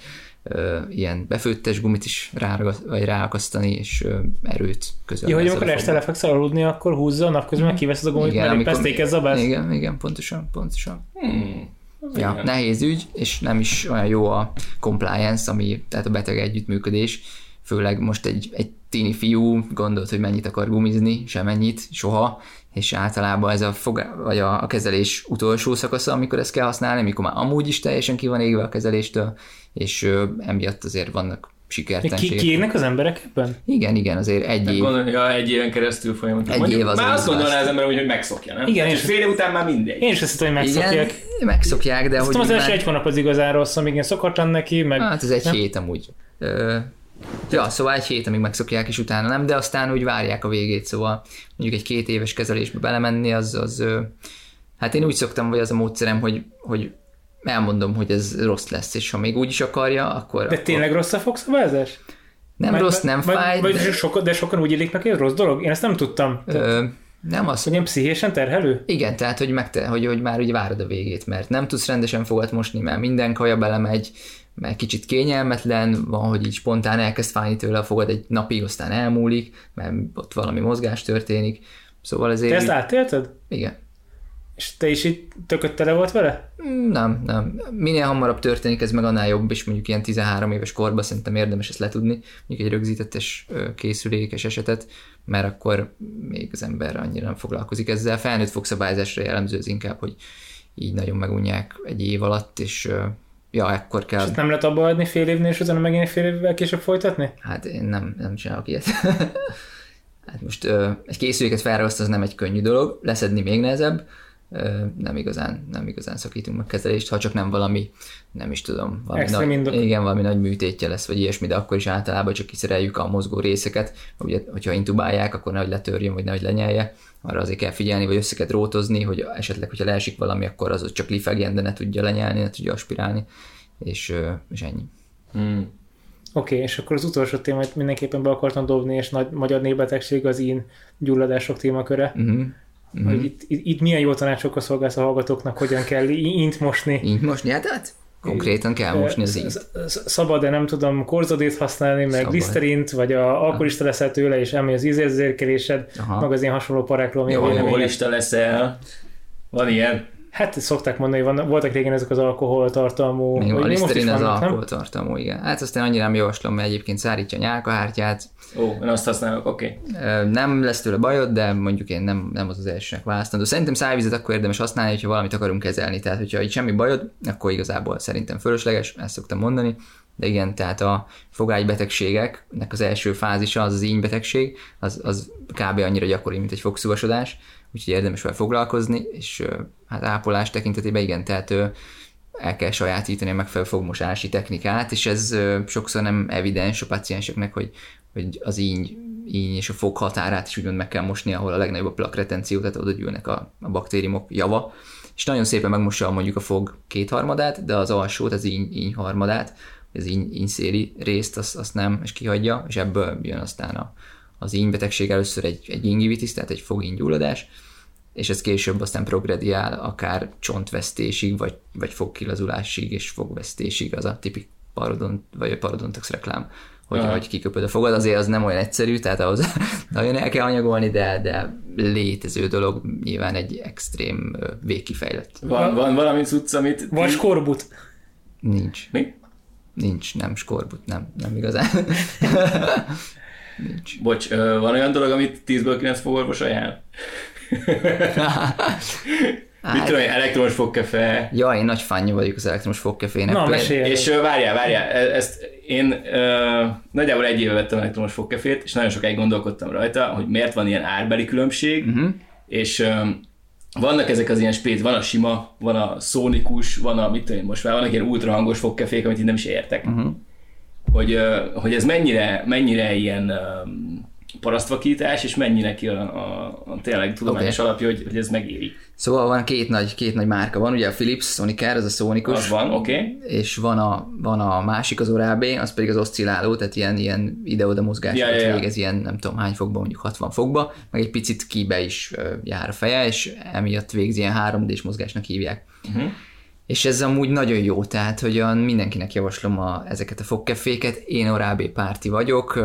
ilyen befőttes gumit is ráragaszt, vagy ráakasztani, és ö, erőt közölni. Jó, hogy amikor a este lefeksz aludni, akkor húzza, napközben meg kiveszed a gumit, mert épp ezt ékez zabálsz. igen, igen, pontosan, pontosan. Hmm. Ja, Igen. nehéz ügy, és nem is olyan jó a compliance, ami, tehát a beteg együttműködés, főleg most egy, egy tini fiú gondolt, hogy mennyit akar gumizni, semennyit, soha, és általában ez a, fog, vagy a, a kezelés utolsó szakasza, amikor ezt kell használni, amikor már amúgy is teljesen ki van égve a kezeléstől, és ö, emiatt azért vannak Ki, sikertelenség. kiégnek az emberek ebben? Igen, igen, azért egy év. Gondolom, ja, egy éven keresztül folyamatosan. Egy Mondjuk, év az Már azt az gondolná más. az ember, hogy hogy megszokja, nem? Igen, és fél év után már mindegy. Én is azt hittem, hogy megszokják. Igen, megszokják, de hogy Aztán az első már- egy hónap az igazán rossz, amíg én szokatlan neki, meg Hát ez egy nem? hét amúgy. Ö, ja, szóval egy hét, amíg megszokják, és utána nem, de aztán úgy várják a végét, szóval mondjuk egy két éves kezelésbe belemenni, az, az hát én úgy szoktam, vagy az a módszerem, hogy, hogy elmondom, hogy ez rossz lesz, és ha még úgy is akarja, akkor... De tényleg rossz a fogszabályozás? Nem Vagy- rossz, nem vagy, fáj, Vagy de, sokan, de sokan úgy élik meg, hogy ez rossz dolog? Én ezt nem tudtam. ö, nem az, Hogy ilyen pszichésen terhelő? Igen, tehát, hogy, megte, hogy, hogy már úgy várod a végét, mert nem tudsz rendesen fogat mosni, mert minden kaja belemegy, mert kicsit kényelmetlen, van, hogy így spontán elkezd fájni tőle a fogad egy napig, aztán elmúlik, mert ott valami mozgás történik. Szóval ezért... Te ezt átélted? Igen. És te is itt tököt tele volt vele? Mm, Nem, nem. Minél hamarabb történik, ez meg annál jobb, és mondjuk ilyen 13 éves korban szerintem érdemes ezt letudni, mondjuk egy rögzítettes ö, készülékes esetet, mert akkor még az ember annyira nem foglalkozik ezzel. Felnőtt fogszabályzásra jellemző az inkább, hogy így nagyon megunják egy év alatt, és ja, ekkor kell... És ezt nem lehet abba adni fél évnél, és utána megint fél évvel később folytatni? Hát én nem, nem csinálok ilyet. hát most ö, egy készüléket felragasztani az nem egy könnyű dolog, leszedni még nehezebb, nem igazán, nem igazán szakítunk meg kezelést, ha csak nem valami, nem is tudom, valami nagy, indok. igen, valami nagy műtétje lesz, vagy ilyesmi, de akkor is általában csak kiszereljük a mozgó részeket, ugye, hogyha intubálják, akkor nehogy letörjön, vagy nehogy lenyelje, arra azért kell figyelni, vagy össze kell drótozni, hogy esetleg, hogyha leesik valami, akkor az ott csak lifegjen, de ne tudja lenyelni, ne tudja aspirálni, és, és ennyi. Hmm. Oké, okay, és akkor az utolsó témát mindenképpen be akartam dobni, és nagy magyar népbetegség az ín gyulladások témaköre. Uh-huh. Mm-hmm. Hogy itt, itt, itt, milyen jó tanácsokkal szolgálsz a hallgatóknak, hogyan kell ínt mosni. Így mosni, hát, hát konkrétan kell mosni az sz- Szabad, de nem tudom, korzodét használni, meg Szabad. gliszterint, vagy a alkoholista leszel tőle, és elmegy az ízérzékelésed, meg az ilyen hasonló parákról, Jó? Alkoholista leszel. Van ilyen. Hát szokták mondani, hogy van, voltak régen ezek az alkoholtartalmú, Még a liszterin az alkoholtartalmú, igen. Hát azt én annyira nem javaslom, mert egyébként szárítja a nyálkahártyát. Ó, én azt használok, oké. Okay. Nem lesz tőle bajod, de mondjuk én nem, nem az az elsőnek választandó. Szerintem szájvizet akkor érdemes használni, hogyha valamit akarunk kezelni. Tehát, hogyha itt semmi bajod, akkor igazából szerintem fölösleges, ezt szoktam mondani. De igen, tehát a fogágybetegségeknek az első fázisa, az az ínybetegség, az, az kb. annyira gyakori, mint egy fogszúvasodás, úgyhogy érdemes vele foglalkozni, és hát ápolás tekintetében igen, tehát el kell sajátítani a megfelelő fogmosási technikát, és ez sokszor nem evidens a pacienseknek, hogy, hogy az íny, íny és a fog határát is úgymond meg kell mosni, ahol a legnagyobb a plakretenció, tehát oda gyűlnek a, a baktériumok java, és nagyon szépen megmossa mondjuk a fog kétharmadát, de az alsót, az íny, íny harmadát, az íny, ínyszéli részt, azt, azt nem, és kihagyja, és ebből jön aztán a, az ínybetegség. Először egy, egy ingivitis, tehát egy fogíngyulladás, és ez később aztán progrediál akár csontvesztésig, vagy, vagy fogkilazulásig és fogvesztésig, az a tipik parodont, vagy a parodontax reklám, hogy, Aha. hogy kiköpöd a fogad, azért az nem olyan egyszerű, tehát ahhoz nagyon el kell anyagolni, de, de létező dolog, nyilván egy extrém végkifejlett. Van, van valami cucc, amit... Vagy skorbut. Nincs. Mi? Nincs, nem skorbut, nem, nem igazán. Nincs. Bocs, van olyan dolog, amit 10-ből 9 fogorvos ajánl? Mit tudom én, elektromos fogkefe, Ja, én nagy fánja vagyok az elektromos fogkefének. Na, mesélj. És várjál, várjál, e- ezt én ö, nagyjából egy éve vettem elektromos fogkefét, és nagyon sokáig gondolkodtam rajta, hogy miért van ilyen árbeli különbség, Mhm. és ö, vannak ezek az ilyen spét, van a sima, van a szónikus, van a, mit tudom én most már, vannak ilyen ultrahangos fogkefék, amit én nem is értek. Mhm. Hogy, ö, hogy ez mennyire, mennyire ilyen ö, parasztvakítás, és mennyire ki a, a, a tényleg tudományos Oké. alapja, hogy, hogy ez megéri. Szóval van két nagy, két nagy márka, van ugye a Philips, Sonicare, ez a szónikus. Az van, oké. Okay. és van a, van a másik, az Orábé, az pedig az oszcilláló, tehát ilyen, ilyen ide-oda mozgásokat Ja, ja, ja. végez, ilyen nem tudom hány fokban, mondjuk 60 fokba, meg egy picit kibe is jár a feje, és emiatt végzi ilyen 3D-s mozgásnak hívják. Uh-huh. És ez amúgy nagyon jó, tehát hogy mindenkinek javaslom a, ezeket a fogkeféket. Én Orábé párti vagyok,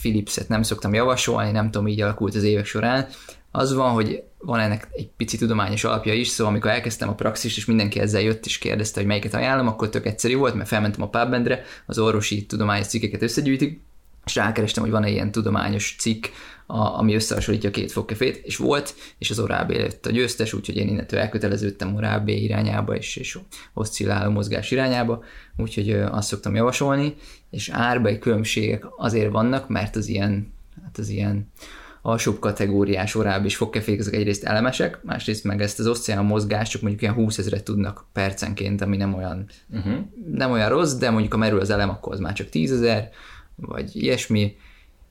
Philipset nem szoktam javasolni, nem tudom, így alakult az évek során. Az van, hogy van ennek egy pici tudományos alapja is, szóval amikor elkezdtem a praxist, és mindenki ezzel jött és kérdezte, hogy melyiket ajánlom, akkor tök egyszerű volt, mert felmentem a PubMedre, az orvosi tudományos cikkeket összegyűjtik, és rákerestem, hogy van-e ilyen tudományos cikk, a, ami összehasonlítja a két fogkefét, és volt, és az Orábé lett a győztes, úgyhogy én innentől elköteleződtem Orábé irányába, és, és oszcilláló mozgás irányába, úgyhogy azt szoktam javasolni, és árbai különbségek azért vannak, mert az ilyen, hát az ilyen alsóbb kategóriás oráb és fogkefék, ezek egyrészt elemesek, másrészt meg ezt az oszceán mozgást csak mondjuk ilyen 20 ezeret tudnak percenként, ami nem olyan, uh-huh. nem olyan rossz, de mondjuk ha merül az elem, akkor az már csak 10 ezer, vagy ilyesmi.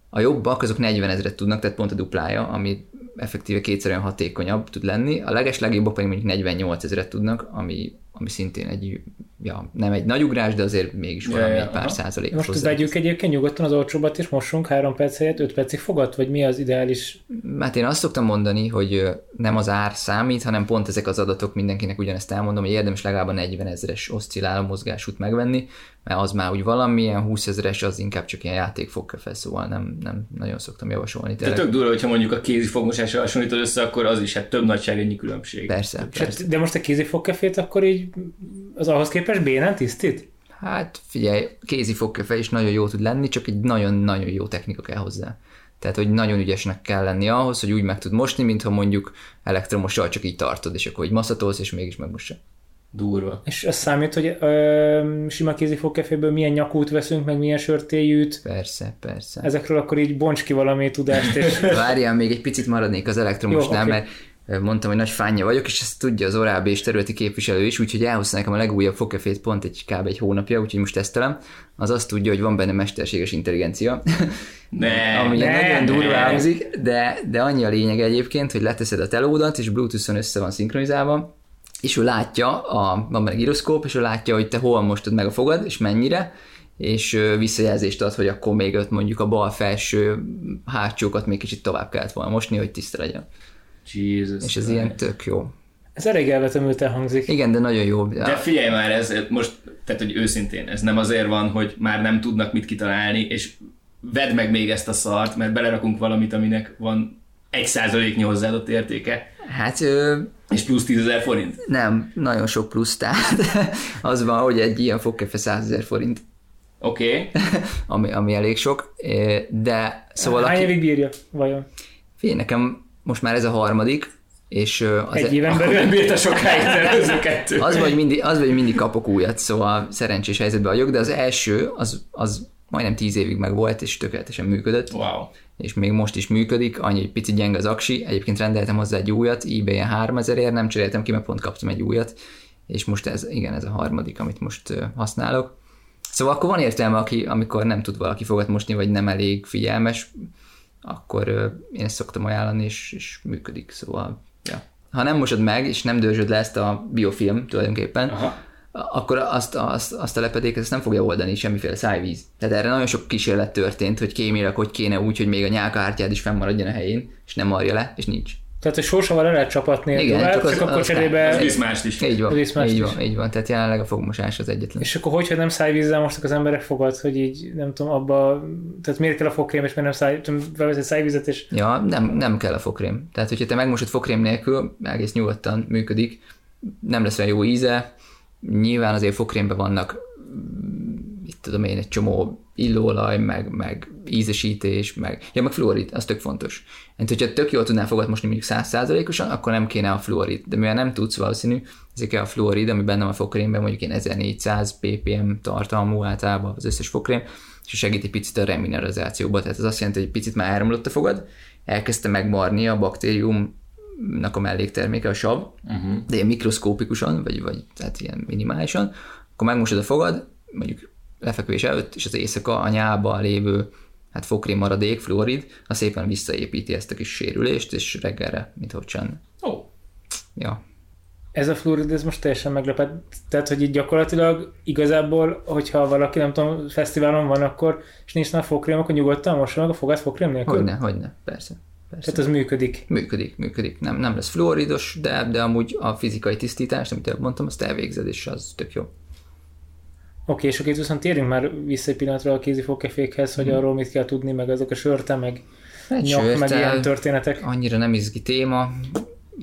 A jobbak azok 40 ezeret tudnak, tehát pont a duplája, ami effektíve kétszer olyan hatékonyabb tud lenni. A legeslegjobbak pedig mondjuk 48 ezeret tudnak, ami ami szintén egy, ja, nem egy nagy ugrás, de azért mégis valami ja, ja, egy pár százalék. Most vegyük egyébként nyugodtan az olcsóbbat, és mossunk három perc helyett öt percig fogad, vagy mi az ideális? Hát én azt szoktam mondani, hogy nem az ár számít, hanem pont ezek az adatok mindenkinek ugyanezt elmondom, hogy érdemes legalább a 40 ezeres oszcilláló mozgásút megvenni, mert az már úgy valamilyen 20 ezeres, az inkább csak ilyen játékfogkefe, szóval nem, nem nagyon szoktam javasolni. De tök durva, hogyha mondjuk a kézi fogmosásra hasonlítod össze, akkor az is hát több nagyságrendnyi különbség. Persze, persze. de most a kézi fogkefét akkor így az ahhoz képest bénán tisztít? Hát figyelj, kézi fogkefe is nagyon jó tud lenni, csak egy nagyon-nagyon jó technika kell hozzá. Tehát, hogy nagyon ügyesnek kell lenni ahhoz, hogy úgy meg tud mosni, mintha mondjuk elektromossal csak így tartod, és akkor így maszatolsz, és mégis megmossa. Durva. És az számít, hogy ö, sima kézi fogkeféből milyen nyakút veszünk, meg milyen sörtéjűt. Persze, persze. Ezekről akkor így bonts ki valami tudást, és Várjál, még egy picit maradnék az elektromosnál, Jó, oké. mert mondtam, hogy nagy fánja vagyok, és ezt tudja az Orábé és területi képviselő is, úgyhogy elhozta nekem a legújabb fogkefét pont egy kb. egy hónapja, úgyhogy most tesztelem. Az azt tudja, hogy van benne mesterséges intelligencia, Ne, ami ne, nagyon durva hangzik, de, de annyi a lényeg egyébként, hogy leteszed a telódat, és Bluetooth-on össze van szinkronizálva, és ő látja, a, van benne gyroszkóp, és ő látja, hogy te hol mostad meg a fogad, és mennyire, és visszajelzést ad, hogy akkor még ott mondjuk a bal felső hátsókat még kicsit tovább kellett volna mosni, hogy tiszta legyen. Jesus És ez Christ. ilyen tök jó. ez elég elvetemülten hangzik. Igen, de nagyon jó. De figyelj már, ez most, tehát hogy őszintén, ez nem azért van, hogy már nem tudnak mit kitalálni, és vedd meg még ezt a szart, mert belerakunk valamit, aminek van egy százaléknyi hozzáadott értéke, Hát ö, és plusz 10 ezer forint. nem, nagyon sok plusz, tehát az van, hogy egy ilyen fogkefe 100 ezer forint, Oké, okay. ami, ami elég sok, de szóval Hány aki, évig bírja? Vajon? figyelj, nekem most már ez a harmadik, és az, Egy éven nem belül? bírta sokáig az előző kettő. az vagy mindig, az vagy mindig kapok újat, szóval szerencsés helyzetben vagyok, de az első, az, az majdnem tíz évig meg volt, és tökéletesen működött, Wow. és még most is működik, annyi egy picit gyenge az aksi, egyébként rendeltem hozzá egy újat, ebay-en 3000 ért, nem cseréltem ki, mert pont kaptam egy újat, és most ez, igen, ez a harmadik, amit most használok. Szóval akkor van értelme, aki, amikor nem tud valaki fogat mosni, vagy nem elég figyelmes, akkor én ezt szoktam ajánlani, és, és működik, szóval ja. Ha nem mosod meg, és nem dörzsöd le ezt a biofilm tulajdonképpen, Aha. Akkor azt, azt, azt a lepedéket ezt nem fogja oldani semmiféle szájvíz. Tehát erre nagyon sok kísérlet történt, hogy kémileg hogy kéne úgy, hogy még a nyálkahártyád is fennmaradjon a helyén, és nem marja le, és nincs. Tehát, hogy sósával le lehet csapatni a Igen, tovább, csak csak, az- akkor az- cserébe... Ez visz mást is. Így van, Az így is. van, így van. Tehát jelenleg a fogmosás az egyetlen. És akkor hogyha nem szájvízzel mostak az emberek fogad, hogy így nem tudom, abba, tehát miért kell a fogkrém, és miért nem száj, tudom, bevesz egy szájvizet, és Ja, nem, nem kell a fogkrém. Tehát, hogyha te megmosod fogkrém nélkül, egész nyugodtan működik, nem lesz olyan jó íze. Nyilván azért fogkrémben vannak, itt tudom én, egy csomó illóolaj, meg, meg ízesítés, meg, ja, meg fluorid, az tök fontos. Hát, hogyha tök jól tudnál fogad mosni mondjuk 100%-osan, akkor nem kéne a fluorid. De mivel nem tudsz valószínű, ezért a fluorid, ami benne van a fogkrémben, mondjuk én 1400 ppm tartalmú általában az összes fogkrém, és segít egy picit a remineralizációba. Tehát ez azt jelenti, hogy egy picit már elromlott a fogad, elkezdte megmarni a baktériumnak a mellékterméke, a sav, uh-huh. de ilyen mikroszkópikusan, vagy, vagy tehát ilyen minimálisan, akkor megmosod a fogad, mondjuk lefekvés előtt, és az éjszaka a nyálban lévő hát fogkrém maradék, fluorid, az szépen visszaépíti ezt a kis sérülést, és reggelre, mint hogy csinálna. Ó, oh. Ja. ez a fluorid, ez most teljesen meglepett. Tehát, hogy így gyakorlatilag igazából, hogyha valaki, nem tudom, fesztiválon van, akkor, és nincs nála fogkrém, akkor nyugodtan mossa meg a fogát fogkrém nélkül? Hogyne, hogyne, persze. Persze. Tehát az működik. Működik, működik. Nem, nem lesz fluoridos, de, de amúgy a fizikai tisztítást, amit előbb mondtam, azt elvégzed, és az tök jó. Oké, és akkor viszont térjünk már vissza egy pillanatra a kézi fogkefékhez, hogy arról mit kell tudni, meg azok a sörte, meg Egy nyak, meg sörte, ilyen történetek. annyira nem izgi téma.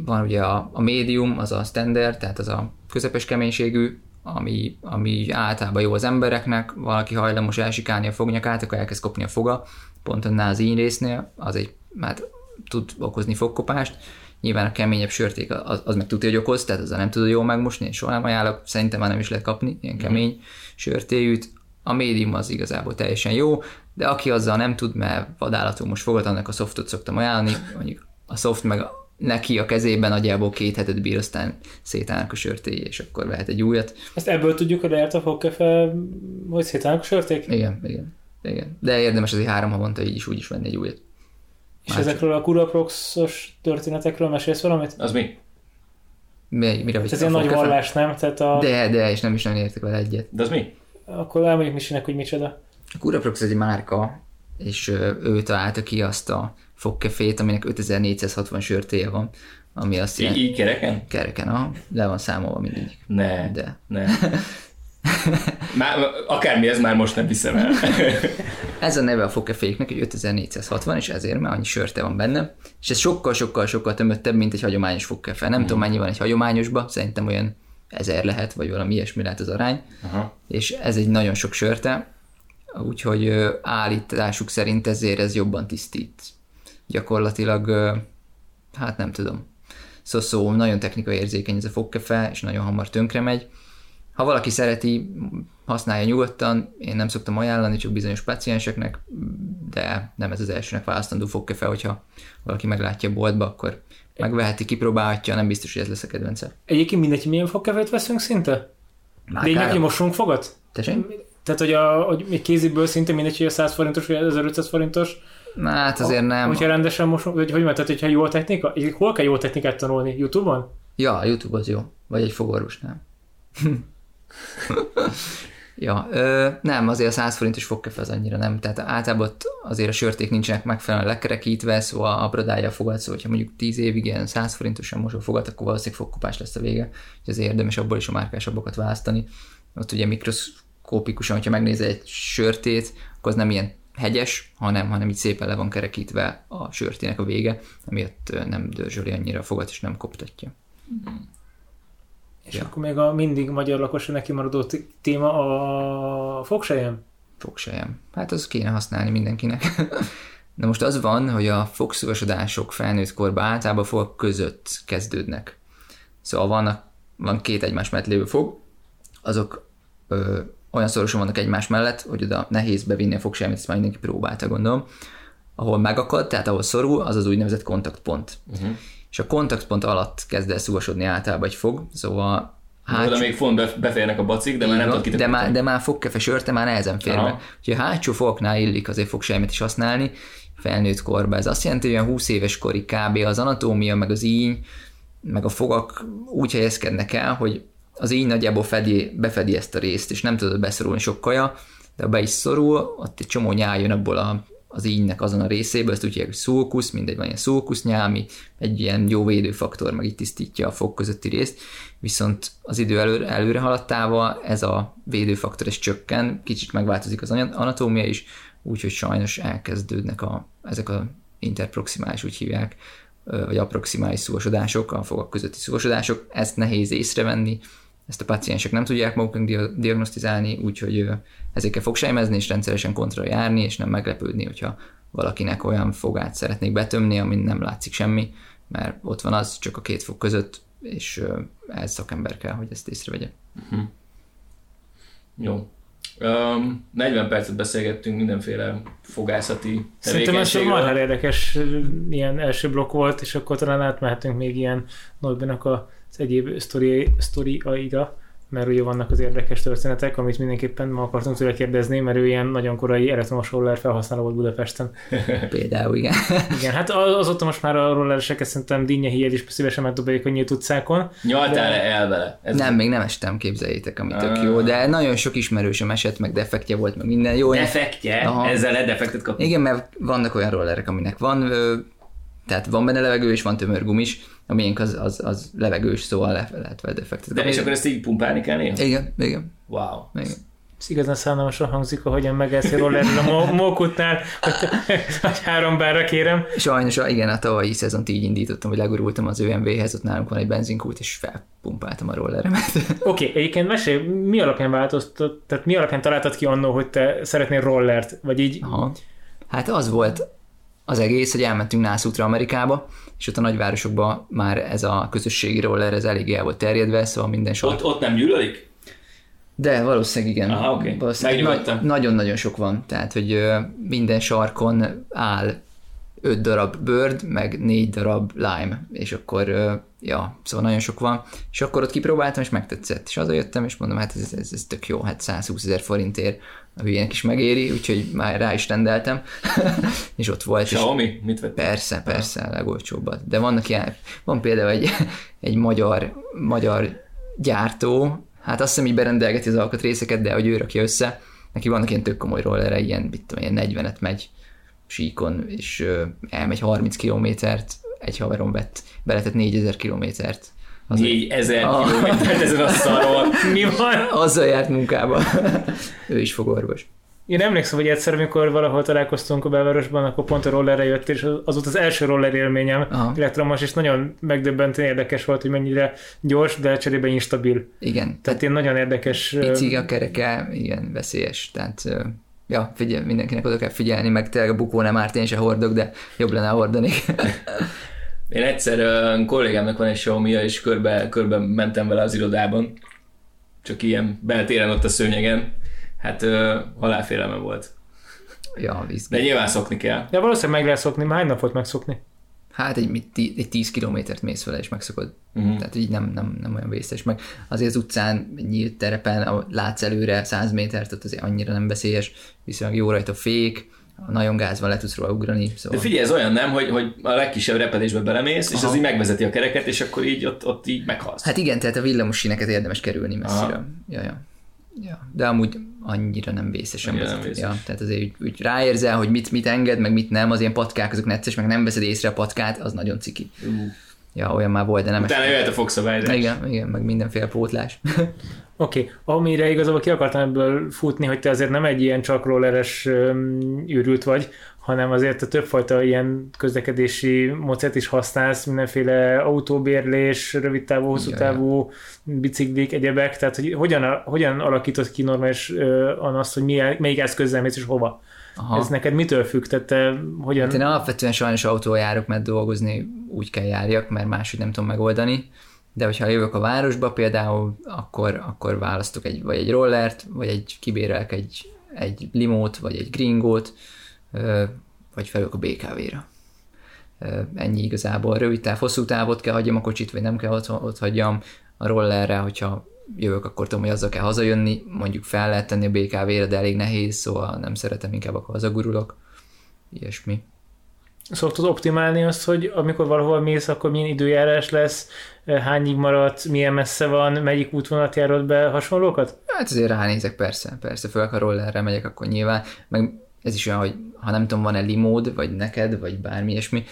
Van ugye a, a médium, az a standard, tehát az a közepes keménységű, ami, ami általában jó az embereknek, valaki hajlamos elsikálni a fognyakát, akkor elkezd kopni a foga, pont annál az íny résznél, az egy, hát tud okozni fogkopást, nyilván a keményebb sörték az, az meg tudja, hogy okoz, tehát azzal nem tudod jól megmosni, és soha nem ajánlok, szerintem már nem is lehet kapni ilyen kemény sörtéjűt. A médium az igazából teljesen jó, de aki azzal nem tud, mert vadállatul most fogad, annak a softot szoktam ajánlani, mondjuk a soft meg neki a kezében nagyjából két hetet bír, aztán szétállnak a sörtély, és akkor vehet egy újat. Ezt ebből tudjuk, hogy lehet a fogkefe, hogy szétállnak a sörték? Igen, igen, igen. De érdemes azért három havonta így is úgy is venni egy újat. És Másik. ezekről a Kuraproxos történetekről mesélsz valamit? Az mi? Mi, mire vagy Ez ilyen nagy vallás, nem? Tehát a... De, de, és nem is nagyon értek vele egyet. De az mi? Akkor elmondjuk Misinek, hogy micsoda. A Curaprox egy márka, és ő találta ki azt a fogkefét, aminek 5460 sörtéje van, ami azt jelenti, így kereken? kereken, aha, le van számolva mindig. Ne. De. Ne. Már, akármi ez már most nem hiszem el. Ez a neve a fogkeféknek, hogy 5460, és ezért már annyi sörte van benne, és ez sokkal-sokkal-sokkal tömöttebb, mint egy hagyományos fogkefe. Nem tudom, mennyi van egy hagyományosba, szerintem olyan ezer lehet, vagy valami ilyesmi lehet az arány, Aha. és ez egy nagyon sok sörte, úgyhogy állításuk szerint ezért ez jobban tisztít. Gyakorlatilag, hát nem tudom. Szóval szó, nagyon technikai érzékeny ez a fogkefe, és nagyon hamar tönkre megy. Ha valaki szereti, használja nyugodtan, én nem szoktam ajánlani, csak bizonyos pacienseknek, de nem ez az elsőnek választandó fogkefe, hogyha valaki meglátja a boltba, akkor megveheti, kipróbálhatja, nem biztos, hogy ez lesz a kedvence. Egyébként mindegy, milyen fogkefét veszünk szinte? Lényeg, Márkára- hogy mosunk fogat? Tessék? Tehát, hogy, a, hogy egy kéziből szinte mindegy, hogy a 100 forintos vagy 1500 forintos, Hát azért nem. hogyha rendesen mosunk, vagy hogy tehát, hogyha jó a technika, hol kell jó technikát tanulni? Youtube-on? Ja, a YouTube az jó. Vagy egy fogorvosnál. ja, ö, nem, azért a 100 forintos fogkefe az annyira nem. Tehát általában ott azért a sörték nincsenek megfelelően lekerekítve, szóval a fogat, szóval ha mondjuk 10 évig ilyen 100 forintosan mosó fogat, akkor valószínűleg fogkopás lesz a vége. És azért érdemes abból is a márkásabbakat választani. Ott ugye mikroszkópikusan, hogyha megnézel egy sörtét, akkor az nem ilyen hegyes, hanem, hanem így szépen le van kerekítve a sörtének a vége, amiatt nem dörzsöli annyira a fogat, és nem koptatja. És Ja. akkor még a mindig magyar lakosra neki maradó téma a fogsejem. fogsejem. Hát az kéne használni mindenkinek. De most az van, hogy a fogszúvasodások felnőtt korban általában fogak között kezdődnek. Szóval vannak, van két egymás mellett lévő fog, azok ö, olyan szorosan vannak egymás mellett, hogy oda nehéz bevinni a fogsejmet, ezt már mindenki próbálta, gondolom. Ahol megakad, tehát ahol szorul, az az úgynevezett kontaktpont. Uh-huh. És a kontaktpont alatt kezd el szúvasodni általában egy fog, szóval Hát, Oda még font bef- beférnek a bacik, de már nem tudod de, már, de már fogkefe sörte már nehezen fér Aha. be. Úgyhogy a hátsó fogoknál illik azért fogsejmet is használni, felnőtt korban. Ez azt jelenti, hogy olyan 20 éves korig kb. az anatómia, meg az íny, meg a fogak úgy helyezkednek el, hogy az íny nagyjából fedi, befedi ezt a részt, és nem tudod beszorulni sok kaja, de ha be is szorul, ott egy csomó nyál jön abból a, az ínynek azon a részéből, ezt úgy hívják, hogy szulkusz, mindegy, van ilyen szulkusznyál, ami egy ilyen jó védőfaktor, meg itt tisztítja a fog közötti részt, viszont az idő előre, előre haladtával ez a védőfaktor ez csökken, kicsit megváltozik az anatómia is, úgyhogy sajnos elkezdődnek a, ezek a interproximális, úgy hívják, vagy aproximális szúvasodások, a fogak közötti szúvasodások, ezt nehéz észrevenni, ezt a paciensek nem tudják maguknak dia- diagnosztizálni, úgyhogy ezekkel fogsejmezni és rendszeresen kontra járni, és nem meglepődni, hogyha valakinek olyan fogát szeretnék betömni, amin nem látszik semmi, mert ott van az csak a két fog között, és ez szakember kell, hogy ezt észrevegye. Jó. Um, 40 percet beszélgettünk mindenféle fogászati Szerintem ez tevékenységről. már érdekes ilyen első blokk volt, és akkor talán átmehetünk még ilyen Norbinak az egyéb sztori, sztoriaira, mert ugye vannak az érdekes történetek, amit mindenképpen ma akartunk tőle kérdezni, mert ő ilyen nagyon korai elektromos roller felhasználó volt Budapesten. Például, igen. Igen, hát azóta most már a rollereseket szerintem dinnye híjed is szívesen megdobáljuk a nyílt utcákon. Nyaltál-e el vele? Ez nem, még nem estem, képzeljétek, ami tök Ah. jó, de nagyon sok ismerősöm esett, meg defektje volt, meg minden. Jó, Defektje? Aha. Ezzel defektet kapni? Igen, mert vannak olyan rollerek, aminek van, tehát van benne levegő, és van tömörgum is, a miénk az, az, az levegős, szóval le, lehet vele defektet De és akkor ezt így pumpálni kell néha? Igen, igen, Wow. igen. Ez igazán szánalmasan hangzik, ahogyan megállsz rollerről a mókutnál, hogy, hogy három bárra kérem. Sajnos, igen, a tavalyi szezont így indítottam, hogy legurultam az ÖMV-hez, ott nálunk van egy benzinkút, és felpumpáltam a rolleremet. Oké, okay, egyébként mesélj, mi alapján változtat, tehát mi alapján találtad ki annó, hogy te szeretnél rollert, vagy így? Aha. Hát az volt az egész, hogy elmentünk nászútra Amerikába, és ott a nagyvárosokban már ez a közösségi roller, ez eléggé el volt terjedve, szóval minden sor. Ott, ott nem gyűlölik? De valószínűleg igen. Aha, oké. Valószínűleg nagy- nagyon-nagyon sok van, tehát hogy ö, minden sarkon áll öt darab bird, meg négy darab lime, és akkor, ö, ja, szóval nagyon sok van, és akkor ott kipróbáltam, és megtetszett, és hazajöttem, és mondom, hát ez, ez, ez tök jó, hát 120 ezer forintért a hülyének is megéri, úgyhogy már rá is rendeltem, és ott volt, és Xiaomi? Mit vett? Persze, persze, a legolcsóbbat. De vannak ilyen, van például egy, egy magyar, magyar gyártó, hát azt hiszem így berendelgeti az alkatrészeket, de hogy ő rakja össze, neki vannak ilyen tök komoly rollere, ilyen, mit tudom, ilyen 40-et megy síkon, és ö, elmegy 30 kilométert, egy haveron vett, beletett 4000 kilométert. Az, 4000 Ah. kilométert ezen a szaron. Mi van? azzal járt munkába. ő is fogorvos. Én emlékszem, hogy egyszer, amikor valahol találkoztunk a belvárosban, akkor pont a rollerre jött, és az volt az első roller élményem, Aha. elektromos, és nagyon megdöbbentően érdekes volt, hogy mennyire gyors, de cserébe instabil. Igen, Tehát ilyen nagyon érdekes... pici a kereke, igen, veszélyes. Tehát, ja, figyel, mindenkinek oda kell figyelni, meg tényleg a bukó nem árt, én se hordok, de jobb lenne, hordanék. Én egyszer ö, kollégámnak van egy xiaomi és körbe, körbe mentem vele az irodában. Csak ilyen beltéren ott a szőnyegen. Hát ö, halálfélelme volt. ja, De izgi. nyilván szokni kell. De valószínűleg meg lehet szokni, már hány nap volt megszokni? Hát egy, egy 10 kilométert mész vele, és megszokod. Uh-huh. Tehát így nem, nem, nem olyan vészes. Meg azért az utcán, nyílt terepen, látsz előre 100 métert, ott azért annyira nem veszélyes, viszonylag jó rajta a fék, nagyon gáz van, le tudsz róla ugrani. De Szóval... figyelj, ez olyan nem, hogy, hogy a legkisebb repedésbe belemész, és Aha. az így megvezeti a kereket, és akkor így ott, ott így meghalsz. Hát igen, tehát a villamos síneket érdemes kerülni messzire. Aha. Ja, ja. Ja, de amúgy annyira nem vészes. Annyira nem vészes. Ja, tehát azért úgy, úgy ráérzel, hogy mit, mit enged, meg mit nem, az ilyen patkák azok necces, meg nem veszed észre a patkát, az nagyon ciki. Ú. Ja, olyan már volt, de nem Utána jöhet a fogszabályzás. Igen, igen, meg mindenféle pótlás. Oké, okay. amire igazából ki akartam ebből futni, hogy te azért nem egy ilyen csak rolleres őrült vagy, hanem azért a többfajta ilyen közlekedési módszert is használsz, mindenféle autóbérlés, rövid távú, hosszú távú biciklik, egyebek, tehát hogy hogyan, hogyan alakított ki normális azt, hogy milyen, melyik eszközzel mész és hova? Aha. Ez neked mitől függ? Tehát te hogyan... Hát én alapvetően sajnos autóval járok, mert dolgozni úgy kell járjak, mert máshogy nem tudom megoldani. De hogyha jövök a városba például, akkor, akkor választok egy, vagy egy rollert, vagy egy kibérelek egy, egy limót, vagy egy gringót, vagy felülök a BKV-ra. Ennyi igazából. Rövid táv, hosszú távot kell hagyjam a kocsit, vagy nem kell ott, ott hagyjam a rollerre, hogyha jövök, akkor tudom, hogy azzal kell hazajönni, mondjuk fel lehet tenni a BKV-re, de elég nehéz, szóval nem szeretem, inkább akkor hazagurulok. Ilyesmi. Szoktad optimálni azt, hogy amikor valahol mész, akkor milyen időjárás lesz, hányig maradt, milyen messze van, melyik útvonalat járod be, hasonlókat? Hát azért ránézek, persze, persze, főleg ha rollerre megyek, akkor nyilván, meg ez is olyan, hogy ha nem tudom, van-e limód, vagy neked, vagy bármi ilyesmi,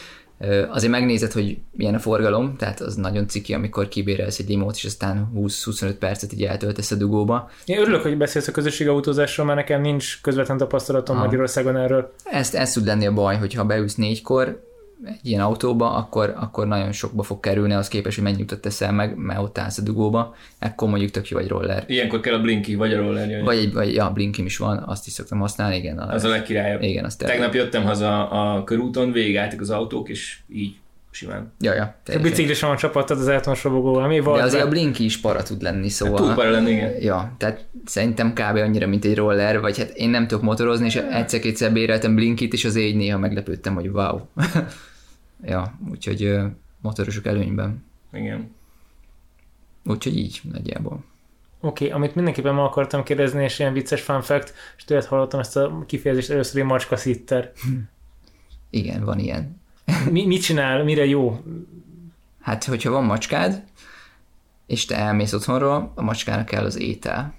azért megnézed, hogy milyen a forgalom, tehát az nagyon ciki, amikor kibérelsz egy limót, és aztán 20-25 percet így eltöltesz a dugóba. Én örülök, hogy beszélsz a közösségi autózásról, mert nekem nincs közvetlen tapasztalatom Aha. Magyarországon erről. Ezt, ez tud lenni a baj, hogy ha beülsz négykor egy ilyen autóba, akkor, akkor nagyon sokba fog kerülni, az képes, hogy mennyi utat teszel meg, mert ott állsz a dugóba, ekkor mondjuk tök jó egy roller. Ilyenkor kell a Blinky, vagy a roller jöjjön. Vagy egy, vagy, ja, blinkim is van, azt is szoktam használni, igen. Az a legkirályabb. Igen, azt Tegnap jöttem haza a körúton, végigálltak az autók, és így simán. Ja, ja, A biciklis van csapattad az elektromos robogóval, mi volt? De azért a Blinky is para tud lenni, szóval... Túl para lenni, igen. Ja, tehát szerintem kb. annyira, mint egy roller, vagy hát én nem tudok motorozni, és egyszer-kétszer béreltem Blinkit, és azért így néha meglepődtem, hogy wow. Ja, úgyhogy motorosok előnyben. Igen. Úgyhogy így nagyjából. Oké, okay, amit mindenképpen ma akartam kérdezni, és ilyen vicces fun fact, és tőled hallottam ezt a kifejezést először, hogy macska szitter. Igen, van ilyen. Mi, mit csinál, mire jó? Hát, hogyha van macskád, és te elmész otthonról, a macskának kell az étel.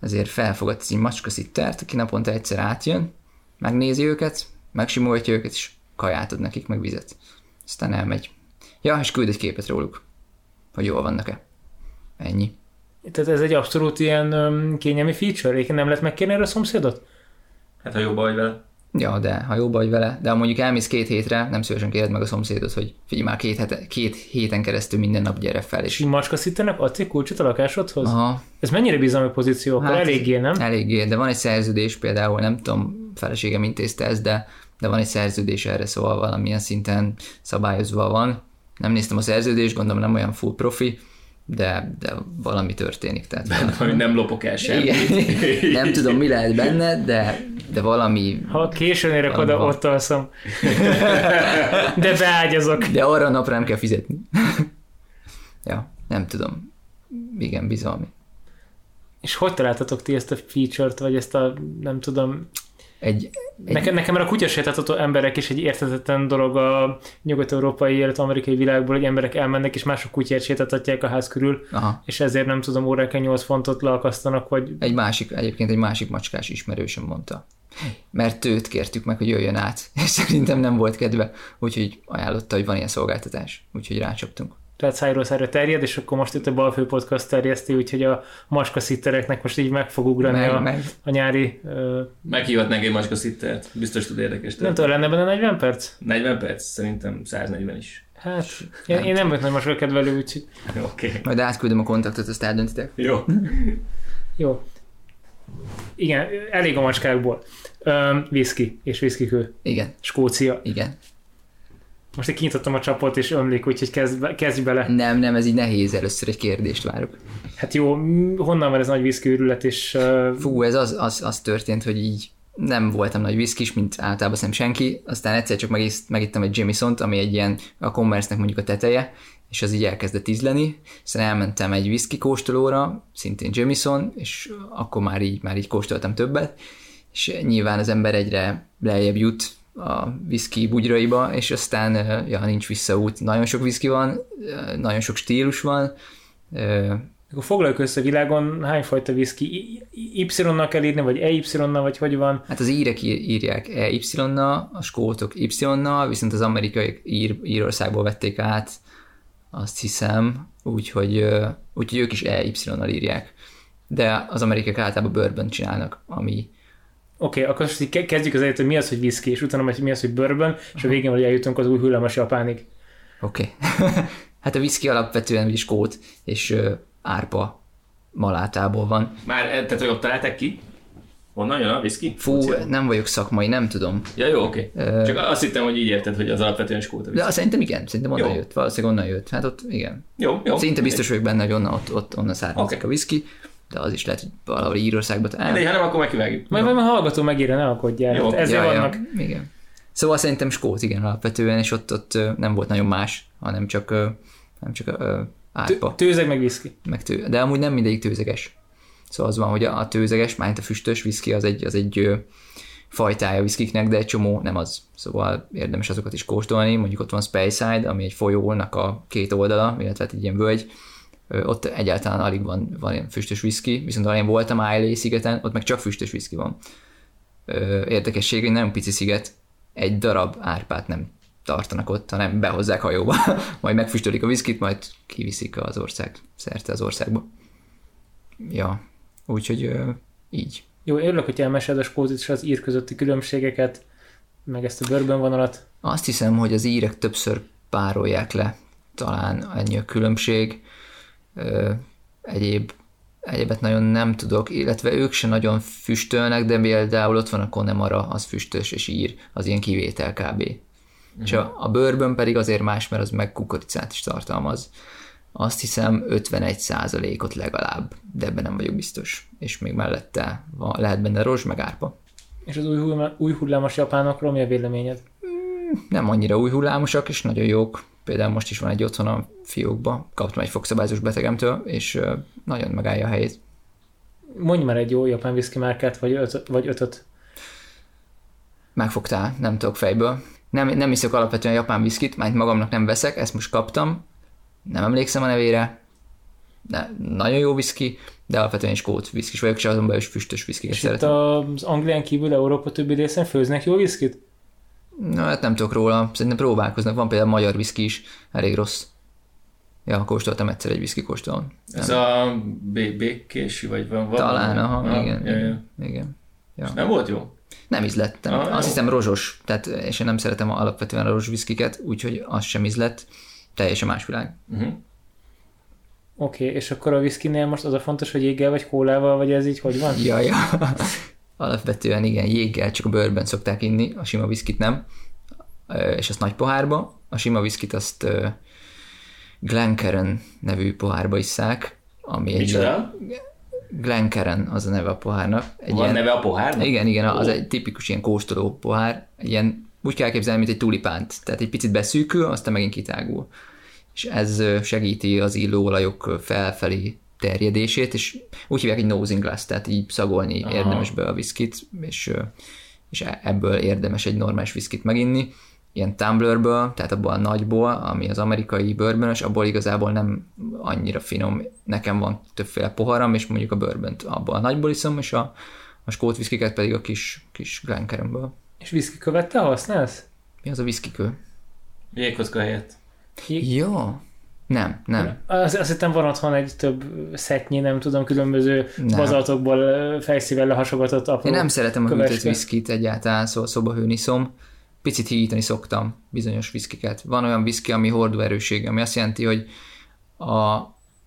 Ezért felfogadsz egy macska szittert, aki naponta egyszer átjön, megnézi őket, megsimolja őket, és kaját ad nekik, meg vizet. Aztán elmegy. Ja, és küld egy képet róluk, hogy jól vannak-e. Ennyi. Tehát ez egy abszolút ilyen öm, kényelmi feature, Én nem lehet megkérni erre a szomszédot? Hát ha jobban vagy vele. Ja, de ha jóba vagy vele, de ha mondjuk elmész két hétre, nem szívesen kéred meg a szomszédot, hogy figyelj már két, hete, két héten keresztül minden nap gyere fel, És és így macska szittenek adsz egy kulcsot a lakásodhoz? Aha, Ez mennyire bizalmi pozíció? Akkor Hát, eléggé, nem? eléggé, de van egy szerződés például, nem tudom, feleségem intézte ezt, de, de van egy szerződés erre, szóval valamilyen szinten szabályozva van. Nem néztem a szerződést, gondolom nem olyan full profi, de, de valami történik. Tehát Hogy nem lopok el semmit. Igen. nem tudom, mi lehet benne, de, de valami, Ha későn érek oda, van. ott alszom. De beágyazok. de arra a napra nem kell fizetni. ja, nem tudom. Igen, bizalmi. És hogy találtatok ti ezt a feature-t, vagy ezt a, nem tudom, Egy, egy nekem, nekem már a kutyasétáltató emberek is egy értetetlen dolog a nyugat-európai, illetve amerikai világból, hogy emberek elmennek és mások kutyát sétáltatják a ház körül, aha, és ezért nem tudom, órákon 8 fontot leakasztanak, vagy egy másik, egyébként egy másik macskás ismerősöm mondta. Mert őt kértük meg, hogy jöjjön át, és szerintem nem volt kedve, úgyhogy ajánlotta, hogy van ilyen szolgáltatás, úgyhogy rácsaptunk. Tehát szájról szájra terjed, és akkor most itt a Balfő Podcast terjeszti, úgyhogy a maska szittereknek most így meg fog ugrani Meg, a, meg, a nyári... Ö, Meghívhatnánk egy macska szittert. Biztos tud érdekes nem történet. tudom, lenne benne 40 perc? 40 perc? Szerintem 140 is. Hát, én, én nem vagyok nagy maska kedvelő, úgyhogy Oké. Okay. majd átküldöm a kontaktot, azt eldöntitek. Jó. jó. Igen, elég a macskákból. Um, whisky és whiskykő. Igen, Skócia. igen. Most én kinyitottam a csapot, és ömlik, úgyhogy kezd, be- kezdj bele. Nem, nem, ez így nehéz, először egy kérdést várok. Hát jó, honnan van ez nagy whisky őrület, és uh, Fú, ez az, az, az történt, hogy így nem voltam nagy viszkis, mint általában szem senki, aztán egyszer csak megisz, megittem egy Jameson-t, ami egy ilyen a commerce mondjuk a teteje, és az így elkezdett ízleni, aztán elmentem egy whisky kóstolóra, szintén Jameson, és akkor már így, már így kóstoltam többet, és nyilván az ember egyre lejjebb jut a whisky bugyraiba, és aztán ja, nincs visszaút. Nagyon sok whisky van, nagyon sok stílus van, akkor foglaljuk össze a világon, hányfajta whisky I- I- Y-nal kell írni, vagy EY-nal, vagy hogy van. Hát az írek ír- írják EY-nal, a skótok Y-nal, viszont az amerikai ír, Írországból vették át, azt hiszem, úgyhogy, úgyhogy ők is EY-nal írják. De az amerikaiak általában bourbon csinálnak, ami Oké, okay, akkor most kezdjük az elejét, hogy mi az, hogy whisky, és utána hogy mi az, hogy bourbon, és a végén, hogy eljutunk az új hullámos japánig. oké. Okay. hát a whisky alapvetően ugye skót és ö, árpa malátából van. Már, eh, tehát hogy ott találták ki? Honnan jön a whisky? Fú, Skócia? nem vagyok szakmai, nem tudom. Ja, jó, oké. Ö, Csak azt hittem, hogy így érted, hogy az alapvetően skóta De whisky. azt szerintem igen, szerintem onnan Jó. jött. Valószínűleg onnan jött. Hát ott igen. Jó, jó. Szinte biztos vagyok benne, hogy onnan, ott, ott onnan származik okay. a whisky, de az is lehet, hogy valahol Írországban. De ha nem, akkor megkivágjuk. Majd, majd a hallgató megírja, ne alkodjál. Jó. Ezért ja, vannak. Ja, igen. Szóval szerintem skót, igen, alapvetően, és ott, ott nem volt nagyon más, hanem csak, nem csak árpa, Tő- Tőzeg meg whisky. meg tő, de amúgy nem mindegyik tőzeges. Szóval az van, hogy a, tőzeges, mármint a füstös whisky, az egy, az egy fajtája viszkiknek, de egy csomó nem az. Szóval érdemes azokat is kóstolni. Mondjuk ott van Speyside, ami egy folyónak a két oldala, illetve hát egy ilyen völgy. Ott egyáltalán alig van, van ilyen füstös whisky, viszont ahol én voltam Islay szigeten, ott meg csak füstös whisky van. Érdekesség, hogy nagyon pici sziget, egy darab árpát nem tartanak ott, hanem behozzák hajóba, majd megfüstölik a viszkit, majd kiviszik az ország, szerte az országba. Ja, úgyhogy így. Jó, örülök, hogy elmesed a skót és az ír közötti különbségeket, meg ezt a bourbon vonalat. Azt hiszem, hogy az írek többször párolják le, talán ennyi a különbség. Egyéb, egyébet nagyon nem tudok, illetve ők se nagyon füstölnek, de például ott van a Connemara, az füstös és ír, az ilyen kivétel kb. Uh-huh. És a, a bourbon pedig azért más, mert az meg kukoricát is tartalmaz. Azt hiszem 51% ot legalább, de ebben nem vagyok biztos. És még mellette van, lehet benne rozs, meg árpa. És az új, hullá- új hullámos japánokról mi a véleményed? nem annyira új hullámosak, és nagyon jók. Például most is van egy otthon a fiókba, kaptam egy fogszabályozós betegemtől, és nagyon megállja a helyét. Mondj már egy jó japán whisky márkát, vagy, öt, vagy ötöt. Megfogtál, nem tudok fejből. Nem, nem iszok alapvetően japán viszkit, mert magamnak nem veszek, ezt most kaptam, nem emlékszem a nevére, de nagyon jó viszki, de alapvetően is skót viszkis vagyok, és azon belül is füstös viszkiket És itt szeretem. az Anglián kívül Európa többi részen főznek jó viszkit? Na, hát nem tudok róla, szerintem próbálkoznak, van például magyar viszki is, elég rossz. Ja, kóstoltam egyszer egy whisky kóstolón. Ez a bé- békési, vagy van valami? Talán, aha, Ah, igen, ja, ja. igen, igen. Ja. Nem volt jó? Nem ízlett. Nem. Ah, jó. Azt hiszem rozsos, tehát, és én nem szeretem alapvetően a rozs viszkiket, úgyhogy az sem ízlett. Teljesen más világ. Uh-huh. Oké, okay, és akkor a whiskynél most az a fontos, hogy jéggel vagy kólával, vagy ez így hogy van? Ja, ja. Alapvetően igen, jéggel csak a bőrben szokták inni, a sima viszkit nem, és azt nagy pohárba. A sima viszkit azt Glencairn nevű pohárba isszák, ami egy Micsoda? Glencairn az a neve a pohárnak. Egy Van neve a pohárnak? Igen, igen, az Ó. egy tipikus ilyen kóstoló pohár, egy ilyen, úgy kell elképzelni, mint egy tulipánt, tehát egy picit beszűkül, aztán megint kitágul. És ez segíti az illóolajok felfelé terjedését, és úgy hívják egy nosing glass, tehát így szagolni Aha. érdemes be a viszkit, és, és e- ebből érdemes egy normális viszkit meginni. Ilyen tumblerből, tehát abból a nagyból, ami az amerikai bourbonös, abból igazából nem annyira finom. Nekem van többféle poharam, és mondjuk a bourbont abból a nagyból iszom, és a, a skót viszkiket pedig a kis, kis Glencairnből. És whisky követtel használsz? Mi az a viszkikő? Jégkocka helyett. Jó. Nem, nem. Az, azt hittem van otthon egy több szetnyi, nem tudom, különböző Nem. bazaltokból ö, fejszível lehasogatott apró Én nem szeretem a hűtött viszkit egyáltalán, szóval szobahőn iszom. Picit hígítani szoktam bizonyos viszkiket. Van olyan viszki, ami hordó erőssége, ami azt jelenti, hogy a,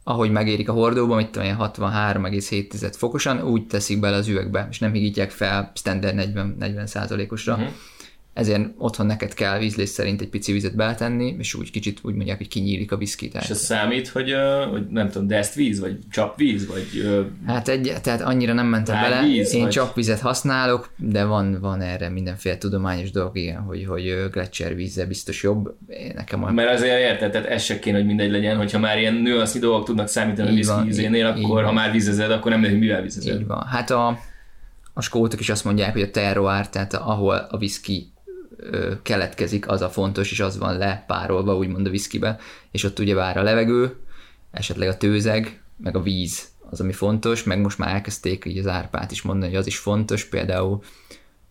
ahogy megérik a hordóba, mit tudom, én, 63,7 fokosan, úgy teszik bele az üvegbe, és nem higítják fel standard 40, 40 százalékosra. Uh-huh. Ezért otthon neked kell ízlés szerint egy pici vizet beletenni, és úgy kicsit úgy mondják, hogy kinyílik a viszki. És ez számít, hogy, hogy nem tudom, deszt víz, vagy csapvíz, vagy hát egy, tehát annyira nem mentem bele. Lágyvíz, Én vagy- csapvizet használok, de van, van erre mindenféle tudományos dolog, igen, hogy, hogy gletszer vízzel biztos jobb. Én Nekem a Mert azért érted, tehát ez se kéne, hogy mindegy legyen, hogyha már ilyen nüansznyi dolgok tudnak számítani a Így whisky van, ízénél, így- akkor ha már vizezed, akkor nem lehet, hogy mivel vizezed. Így van. Hát a, a skótok is azt mondják, hogy a terroár, tehát ahol a ö, keletkezik, az a fontos, és az van lepárolva, úgymond a whiskybe, és ott ugye vár a levegő, esetleg a tőzeg, meg a víz az, ami fontos, meg most már elkezdték így az árpát is mondani, hogy az is fontos, például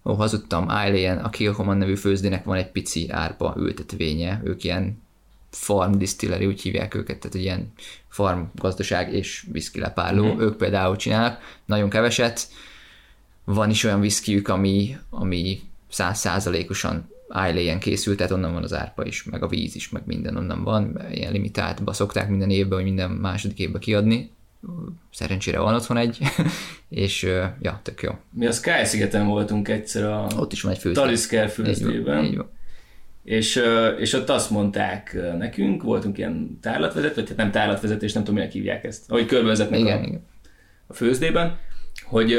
ó, hazudtam, Eileen, a Kilhoman nevű főzdének van egy pici árpa ültetvénye, ők ilyen farm distillery, úgy hívják őket, tehát egy ilyen farm gazdaság és whisky lepárló, mm-hmm. ők például csinálnak, nagyon keveset, van is olyan whiskyük, ami, ami százszázalékosan Eileen készült, tehát onnan van az árpa is, meg a víz is, meg minden onnan van, ilyen limitáltba szokták minden évben, vagy minden második évben kiadni, szerencsére van otthon egy, és ja, tök jó. Mi a Sky szigeten voltunk egyszer a Ott is van egy főzde. Talisker főzdében, így van. és, és ott azt mondták nekünk, voltunk ilyen tárlatvezető, vagy hát nem tárlatvezetés, nem tudom, minek hívják ezt, ahogy körbevezetnek Igen, a, igen. a főzdében, hogy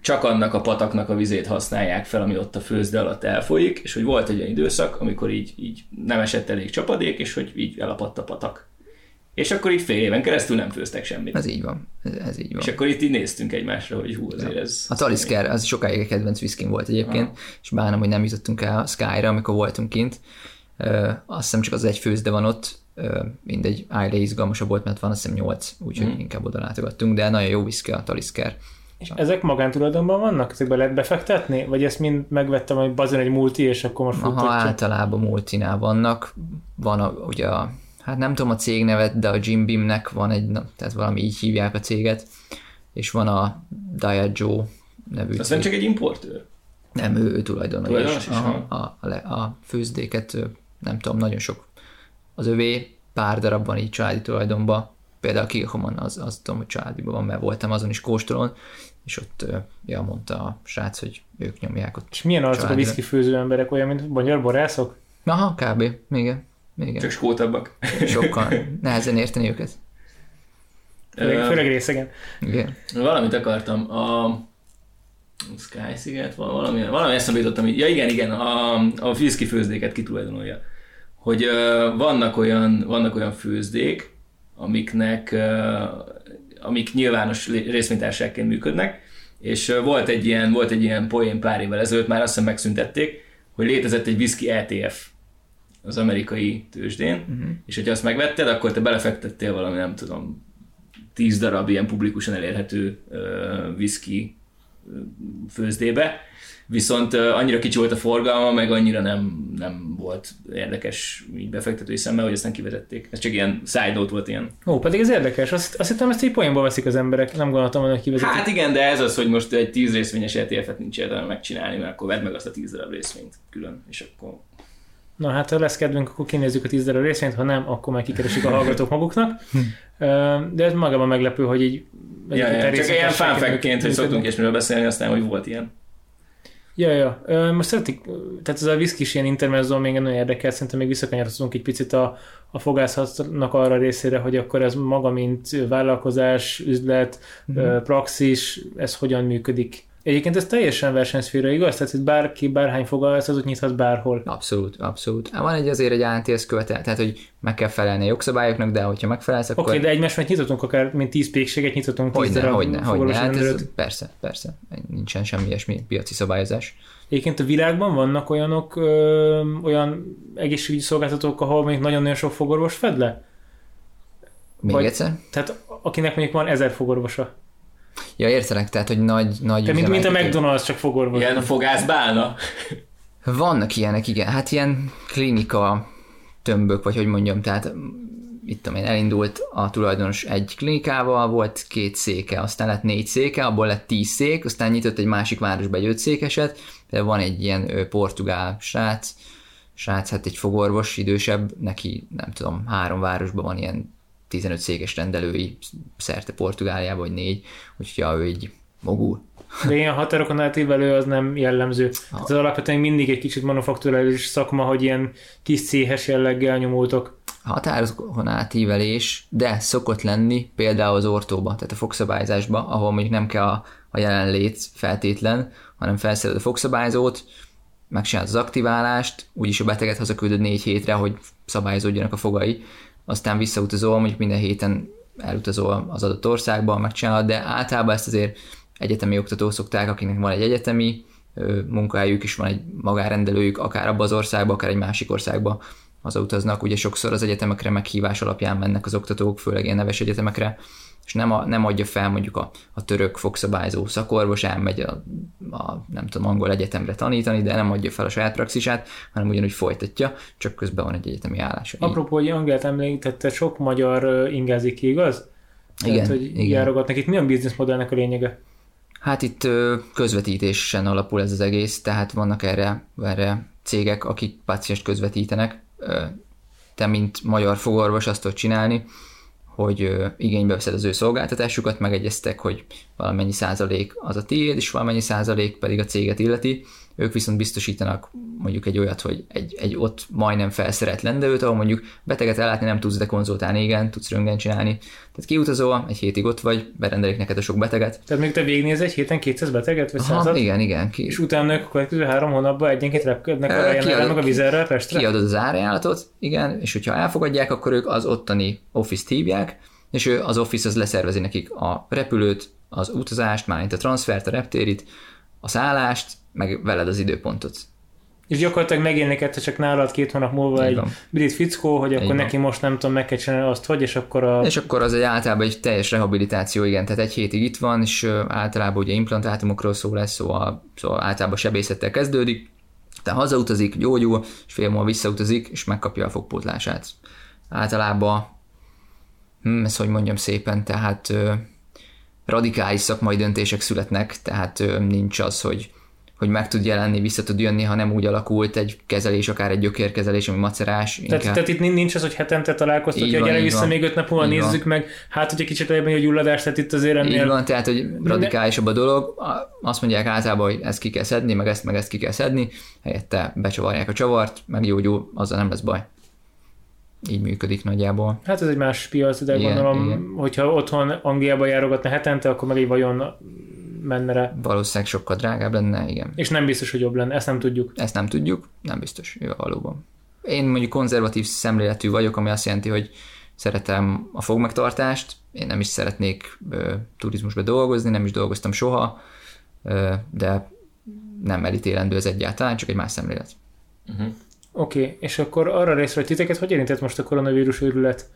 csak annak a pataknak a vizét használják fel, ami ott a főzde alatt elfolyik, és hogy volt egy olyan időszak, amikor így, így nem esett elég csapadék, és hogy így elapadt a patak. És akkor így fél éven keresztül nem főztek semmit. Ez így van. Ez, ez így van. És akkor itt így néztünk egymásra, hogy hú, azért ez... A Talisker, az sokáig egy kedvenc whiskin volt egyébként, és bánom, hogy nem jutottunk el a Skyra, amikor voltunk kint. Ö, azt hiszem csak az egy főzde van ott, ö, mindegy, Ájle izgalmasabb volt, mert van azt hiszem 8, úgyhogy mm. inkább oda látogattunk, de nagyon jó whisky a Talisker. És ezek magántulajdonban vannak? Ezekbe lehet befektetni? Vagy ezt mind megvettem, hogy bazon egy multi, és akkor most Aha, futtatja? általában multinál vannak, van a, ugye a, hát nem tudom a cég nevet, de a Jim Beamnek van egy, na, tehát valami így hívják a céget, és van a Diageo nevű Az nem csak egy importőr. Nem, ő, ő tulajdonos. Tulajdonos is, Aha, a, a, le- a főzdéket, nem tudom, nagyon sok az övé, pár darab van így családi tulajdonban, például a Kilhoman, az, az tudom, hogy családiban van, mert voltam azon is kóstolón, és ott, ja, mondta a srác, hogy ők nyomják ott. És milyen arcok a whisky főző emberek, olyan, mint magyar borászok? Aha, kb. Igen. Igen. Csak skótabbak. Sokkal nehezen érteni őket. Főleg, főleg részegen. Igen. Valamit akartam. A Sky sziget, val- valami, valami eszembe jutottam. Ja igen, igen, a, a whisky főzdéket kitulajdonolja. Hogy uh, vannak, olyan, vannak olyan főzdék, amiknek, uh, amik nyilvános részvénytársaságként működnek, és volt egy ilyen, volt egy ilyen poén pár évvel ezelőtt, már azt hiszem megszüntették, hogy létezett egy whisky ETF az amerikai tőzsdén, uh-huh. és hogyha azt megvetted, akkor te belefektettél valami, nem tudom, tíz darab ilyen publikusan elérhető uh, whisky főzdébe, viszont annyira kicsi volt a forgalma, meg annyira nem, nem volt érdekes így befektetői szemmel, hogy aztán kivezették. Ez csak ilyen side note volt ilyen. Ó, pedig ez érdekes. Azt, azt hittem, ezt így poénból veszik az emberek. Nem gondoltam, hogy kivezetik. Hát igen, de ez az, hogy most egy 10 részvényes ETF-et nincs értelme megcsinálni, mert akkor vedd meg azt a 10 darab részvényt külön, és akkor Na hát, ha lesz kedvünk, akkor kinézzük a 10 darab részvényt, ha nem, akkor meg kikeresik a hallgatók maguknak. De ez magában meglepő, hogy így... Ja, ja, csak ilyen fanfekként, hogy szoktunk és miről beszélni, aztán, hogy volt ilyen. Ja, ja. Most szeretik, tehát ez a is ilyen intermezzo még nagyon érdekel, szerintem még visszakanyarodunk egy picit a, a fogászatnak arra részére, hogy akkor ez maga, mint vállalkozás, üzlet, mm-hmm. praxis, ez hogyan működik. Egyébként ez teljesen versenyszféra, igaz? Tehát itt bárki, bárhány fogalmazatot nyithat bárhol. Abszolút, abszolút. Van egy azért egy ANTS követel, tehát hogy meg kell felelni a jogszabályoknak, de hogyha megfelelsz, akkor... Oké, okay, de egymás meg nyitottunk akár, mint tíz pékséget nyitottunk tíz hogyne, hogyne, hogyne. Hát ez, persze, persze. Nincsen semmi ilyesmi piaci szabályozás. Egyébként a világban vannak olyanok, ö, olyan egészségügyi szolgáltatók, ahol mondjuk nagyon-nagyon sok fogorvos fed le? Még Vagy, egyszer? Tehát akinek mondjuk van ezer fogorvosa. Ja, értelek, tehát, hogy nagy, nagy Te mint, mint a McDonald's, csak fogorvos. Ilyen a fogászbálna. Vannak ilyenek, igen. Hát ilyen klinika tömbök, vagy hogy mondjam, tehát itt tudom én, elindult a tulajdonos egy klinikával, volt két széke, aztán lett négy széke, abból lett tíz szék, aztán nyitott egy másik városba egy öt székeset, de van egy ilyen ő, portugál srác, srác, hát egy fogorvos, idősebb, neki nem tudom, három városban van ilyen 15 székes rendelői szerte Portugáliában, vagy négy, úgyhogy ja, ő így mogul. De ilyen határokon átívelő az nem jellemző. Ah. Ez alapvetően mindig egy kicsit manufakturális szakma, hogy ilyen kis céhes jelleggel nyomultok. Határokon átívelés, de szokott lenni például az ortóba, tehát a fogszabályzásba, ahol mondjuk nem kell a, a jelenlét feltétlen, hanem felszered a fogszabályzót, megcsinálod az aktiválást, úgyis a beteget hazaküldöd négy hétre, hogy szabályozódjanak a fogai, aztán visszautazol, mondjuk minden héten elutazol az adott országba, megcsinálod, de általában ezt azért egyetemi oktatók szokták, akinek van egy egyetemi munkahelyük is, van egy magárendelőjük, akár abba az országba, akár egy másik országba hazautaznak. Ugye sokszor az egyetemekre meghívás alapján mennek az oktatók, főleg ilyen neves egyetemekre, és nem, a, nem adja fel mondjuk a, a török fogszabályzó szakorvos, elmegy a, a, nem tudom, angol egyetemre tanítani, de nem adja fel a saját praxisát, hanem ugyanúgy folytatja, csak közben van egy egyetemi állása. Apropó, hogy Angelt említette, sok magyar ingázik igaz? Igen, Tehát, hogy igen. járogatnak. Itt mi a bizniszmodellnek a lényege? Hát itt közvetítésen alapul ez az egész, tehát vannak erre, erre cégek, akik páciens közvetítenek. Te, mint magyar fogorvos azt tudod csinálni, hogy igénybe veszed az ő szolgáltatásukat, megegyeztek, hogy valamennyi százalék az a tiéd, és valamennyi százalék pedig a céget illeti. Ők viszont biztosítanak mondjuk egy olyat, hogy egy, egy ott majdnem felszerelt lendőt, ahol mondjuk beteget ellátni nem tudsz, de konzultálni igen, tudsz röngen csinálni. Tehát kiutazol, egy hétig ott vagy, berendelik neked a sok beteget. Tehát még te végignéz egy héten 200 beteget, vagy Aha, Igen, igen. Ki... És utána a következő három hónapban egyenként repkednek a Kiadod, a vizerre Pestre? Kiadod az árajánlatot, igen, és hogyha elfogadják, akkor ők az ottani office hívják, és ő az office az leszervezi nekik a repülőt, az utazást, mármint a transfert, a reptérit, a szállást, meg veled az időpontot. És gyakorlatilag megjelenik csak nálad két hónap múlva egy brit fickó, hogy akkor neki most nem tudom, meg kell csinálni azt, hogy, és akkor a... És akkor az egy általában egy teljes rehabilitáció, igen, tehát egy hétig itt van, és általában ugye implantátumokról szó lesz, szóval, szóval általában sebészettel kezdődik, tehát hazautazik, gyógyul, és fél múlva visszautazik, és megkapja a fogpótlását. Általában, hm, ezt hogy mondjam szépen, tehát radikális szakmai döntések születnek, tehát nincs az, hogy hogy meg tud jelenni, vissza tud jönni, ha nem úgy alakult egy kezelés, akár egy gyökérkezelés, ami macerás. Tehát, inkább... tehát itt nincs az, hogy hetente találkoztok, hogy gyere vissza van. még öt nap múlva nézzük van. meg, hát hogy egy kicsit eljebb a gyulladás, tehát itt azért ennél... Így van, tehát hogy radikálisabb a dolog, azt mondják általában, hogy ezt ki kell szedni, meg ezt, meg ezt ki kell szedni, helyette becsavarják a csavart, meggyógyul, azzal nem lesz baj. Így működik nagyjából. Hát ez egy más piac, de igen, gondolom, igen. hogyha otthon Angliába járogatna hetente, akkor meg egy vajon menne rá. Valószínűleg sokkal drágább lenne, igen. És nem biztos, hogy jobb lenne, ezt nem tudjuk. Ezt nem tudjuk, nem biztos, jó, valóban. Én mondjuk konzervatív szemléletű vagyok, ami azt jelenti, hogy szeretem a fogmegtartást, én nem is szeretnék ö, turizmusba dolgozni, nem is dolgoztam soha, ö, de nem elítélendő ez egyáltalán, csak egy más szemlélet. Uh-huh. Oké, okay, és akkor arra részre, hogy titeket hogy érintett most a koronavírus őrület?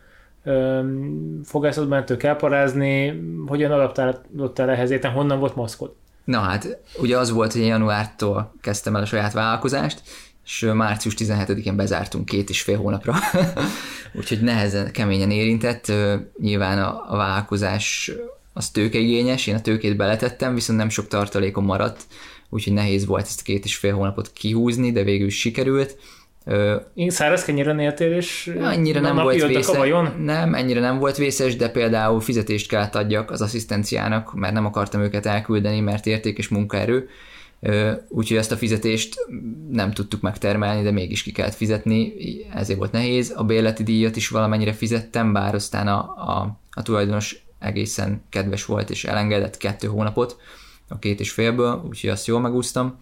Fogászatban mentek elparázni, hogyan adaptálódtál ehhez, értem, honnan volt maszkod? Na hát, ugye az volt, hogy januártól kezdtem el a saját vállalkozást, és március 17-én bezártunk két és fél hónapra, úgyhogy nehezen, keményen érintett. Nyilván a, a vállalkozás az tőkeigényes, én a tőkét beletettem, viszont nem sok tartalékom maradt, úgyhogy nehéz volt ezt két és fél hónapot kihúzni, de végül sikerült. Én száraz kenyéren éltél, és annyira nem volt vészes. Nem, ennyire nem volt vészes, de például fizetést kellett adjak az asszisztenciának, mert nem akartam őket elküldeni, mert értékes munkaerő, úgyhogy ezt a fizetést nem tudtuk megtermelni, de mégis ki kellett fizetni, ezért volt nehéz. A bérleti díjat is valamennyire fizettem, bár aztán a, a, a tulajdonos egészen kedves volt, és elengedett kettő hónapot a két és félből, úgyhogy azt jól megúsztam.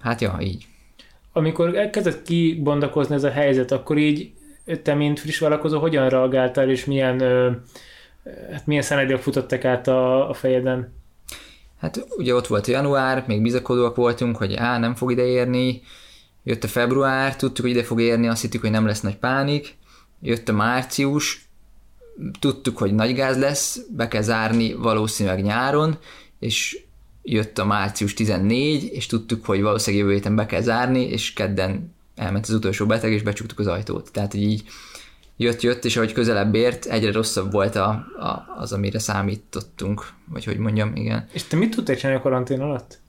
Hát ja, így. Amikor elkezdett kibondakozni ez a helyzet, akkor így te, mint friss vállalkozó, hogyan reagáltál, és milyen, hát milyen szenedélyek futottak át a, a fejeden? Hát ugye ott volt január, még bizakodóak voltunk, hogy á, nem fog ide érni, jött a február, tudtuk, hogy ide fog érni, azt hittük, hogy nem lesz nagy pánik, jött a március, tudtuk, hogy nagy gáz lesz, be kell zárni valószínűleg nyáron, és jött a március 14, és tudtuk, hogy valószínűleg jövő héten be kell zárni, és kedden elment az utolsó beteg, és becsuktuk az ajtót. Tehát, hogy így jött-jött, és ahogy közelebb ért, egyre rosszabb volt a, a, az, amire számítottunk, vagy hogy mondjam, igen. És te mit tudtál csinálni a karantén alatt?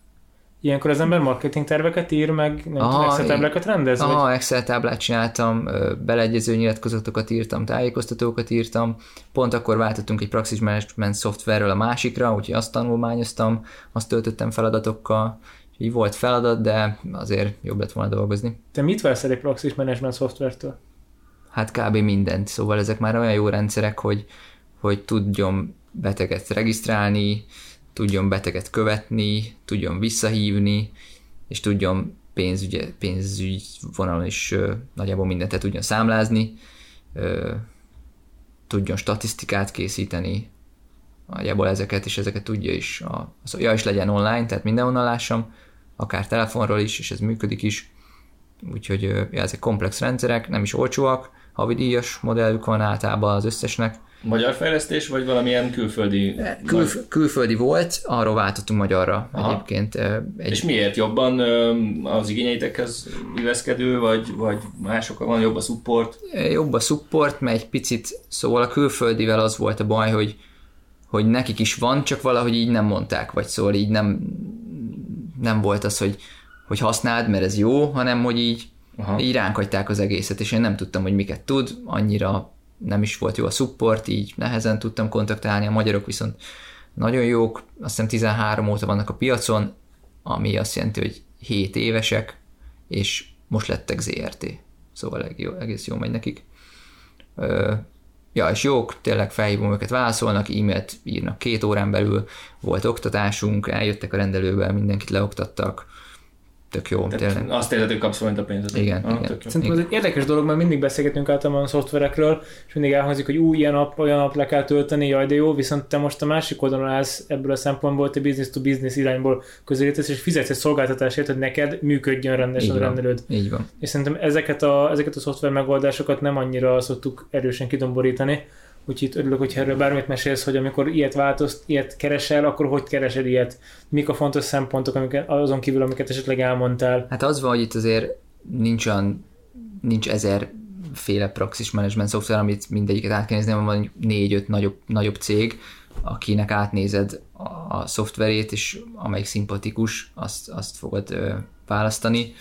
Ilyenkor az ember marketing terveket ír, meg nem Aha, Excel táblákat rendez? Aha, vagy? Excel táblát csináltam, beleegyező nyilatkozatokat írtam, tájékoztatókat írtam. Pont akkor váltottunk egy praxis management szoftverről a másikra, úgyhogy azt tanulmányoztam, azt töltöttem feladatokkal, így volt feladat, de azért jobb lett volna dolgozni. Te mit vesz egy praxis management szoftvertől? Hát kb. mindent, szóval ezek már olyan jó rendszerek, hogy, hogy tudjon beteget regisztrálni, tudjon beteget követni, tudjon visszahívni, és tudjon pénzügy, pénzügy vonalon is ö, nagyjából mindent tudjon számlázni, ö, tudjon statisztikát készíteni, nagyjából ezeket és ezeket tudja is. A, az, ja, is legyen online, tehát mindenhonnan lássam, akár telefonról is, és ez működik is. Úgyhogy ja, ezek komplex rendszerek, nem is olcsóak, havidíjas modellük van általában az összesnek, Magyar fejlesztés, vagy valamilyen külföldi? Kül, nagy... Külföldi volt, arról váltottunk magyarra Aha. egyébként. Egy... És miért jobban az igényeitekhez illeszkedő, vagy, vagy mások van jobb a support? Jobb a support, mert egy picit, szóval a külföldivel az volt a baj, hogy, hogy nekik is van, csak valahogy így nem mondták, vagy szóval így nem, nem volt az, hogy, hogy használd, mert ez jó, hanem hogy így, Aha. így ránk hagyták az egészet, és én nem tudtam, hogy miket tud, annyira nem is volt jó a support, így nehezen tudtam kontaktálni, a magyarok viszont nagyon jók, azt hiszem 13 óta vannak a piacon, ami azt jelenti, hogy 7 évesek, és most lettek ZRT. Szóval egész jó megy nekik. Ö, ja, és jók, tényleg felhívom őket, válaszolnak, e-mailt írnak két órán belül, volt oktatásunk, eljöttek a rendelővel, mindenkit leoktattak, tök jó. tényleg. Azt érzed, hogy kapsz valamit a pénzed. Igen, ah, igen. Szerintem ez egy érdekes dolog, mert mindig beszélgetünk általában a szoftverekről, és mindig elhangzik, hogy új ilyen app, olyan app le kell tölteni, jaj, de jó, viszont te most a másik oldalon állsz ebből a szempontból, te business to business irányból közelítesz, és fizetsz egy szolgáltatásért, hogy neked működjön rendesen a rendelőd. Így van. És szerintem ezeket a, ezeket a szoftver megoldásokat nem annyira szoktuk erősen kidomborítani, Úgyhogy örülök, hogy erről bármit mesélsz, hogy amikor ilyet változt, ilyet keresel, akkor hogy keresed ilyet? Mik a fontos szempontok amiket, azon kívül, amiket esetleg elmondtál? Hát az van, hogy itt azért nincs olyan, nincs ezer féle praxis management szoftver, amit mindegyiket át kell nézni, van négy-öt nagyobb, nagyobb cég, akinek átnézed a szoftverét, és amelyik szimpatikus, azt, azt fogod ö, választani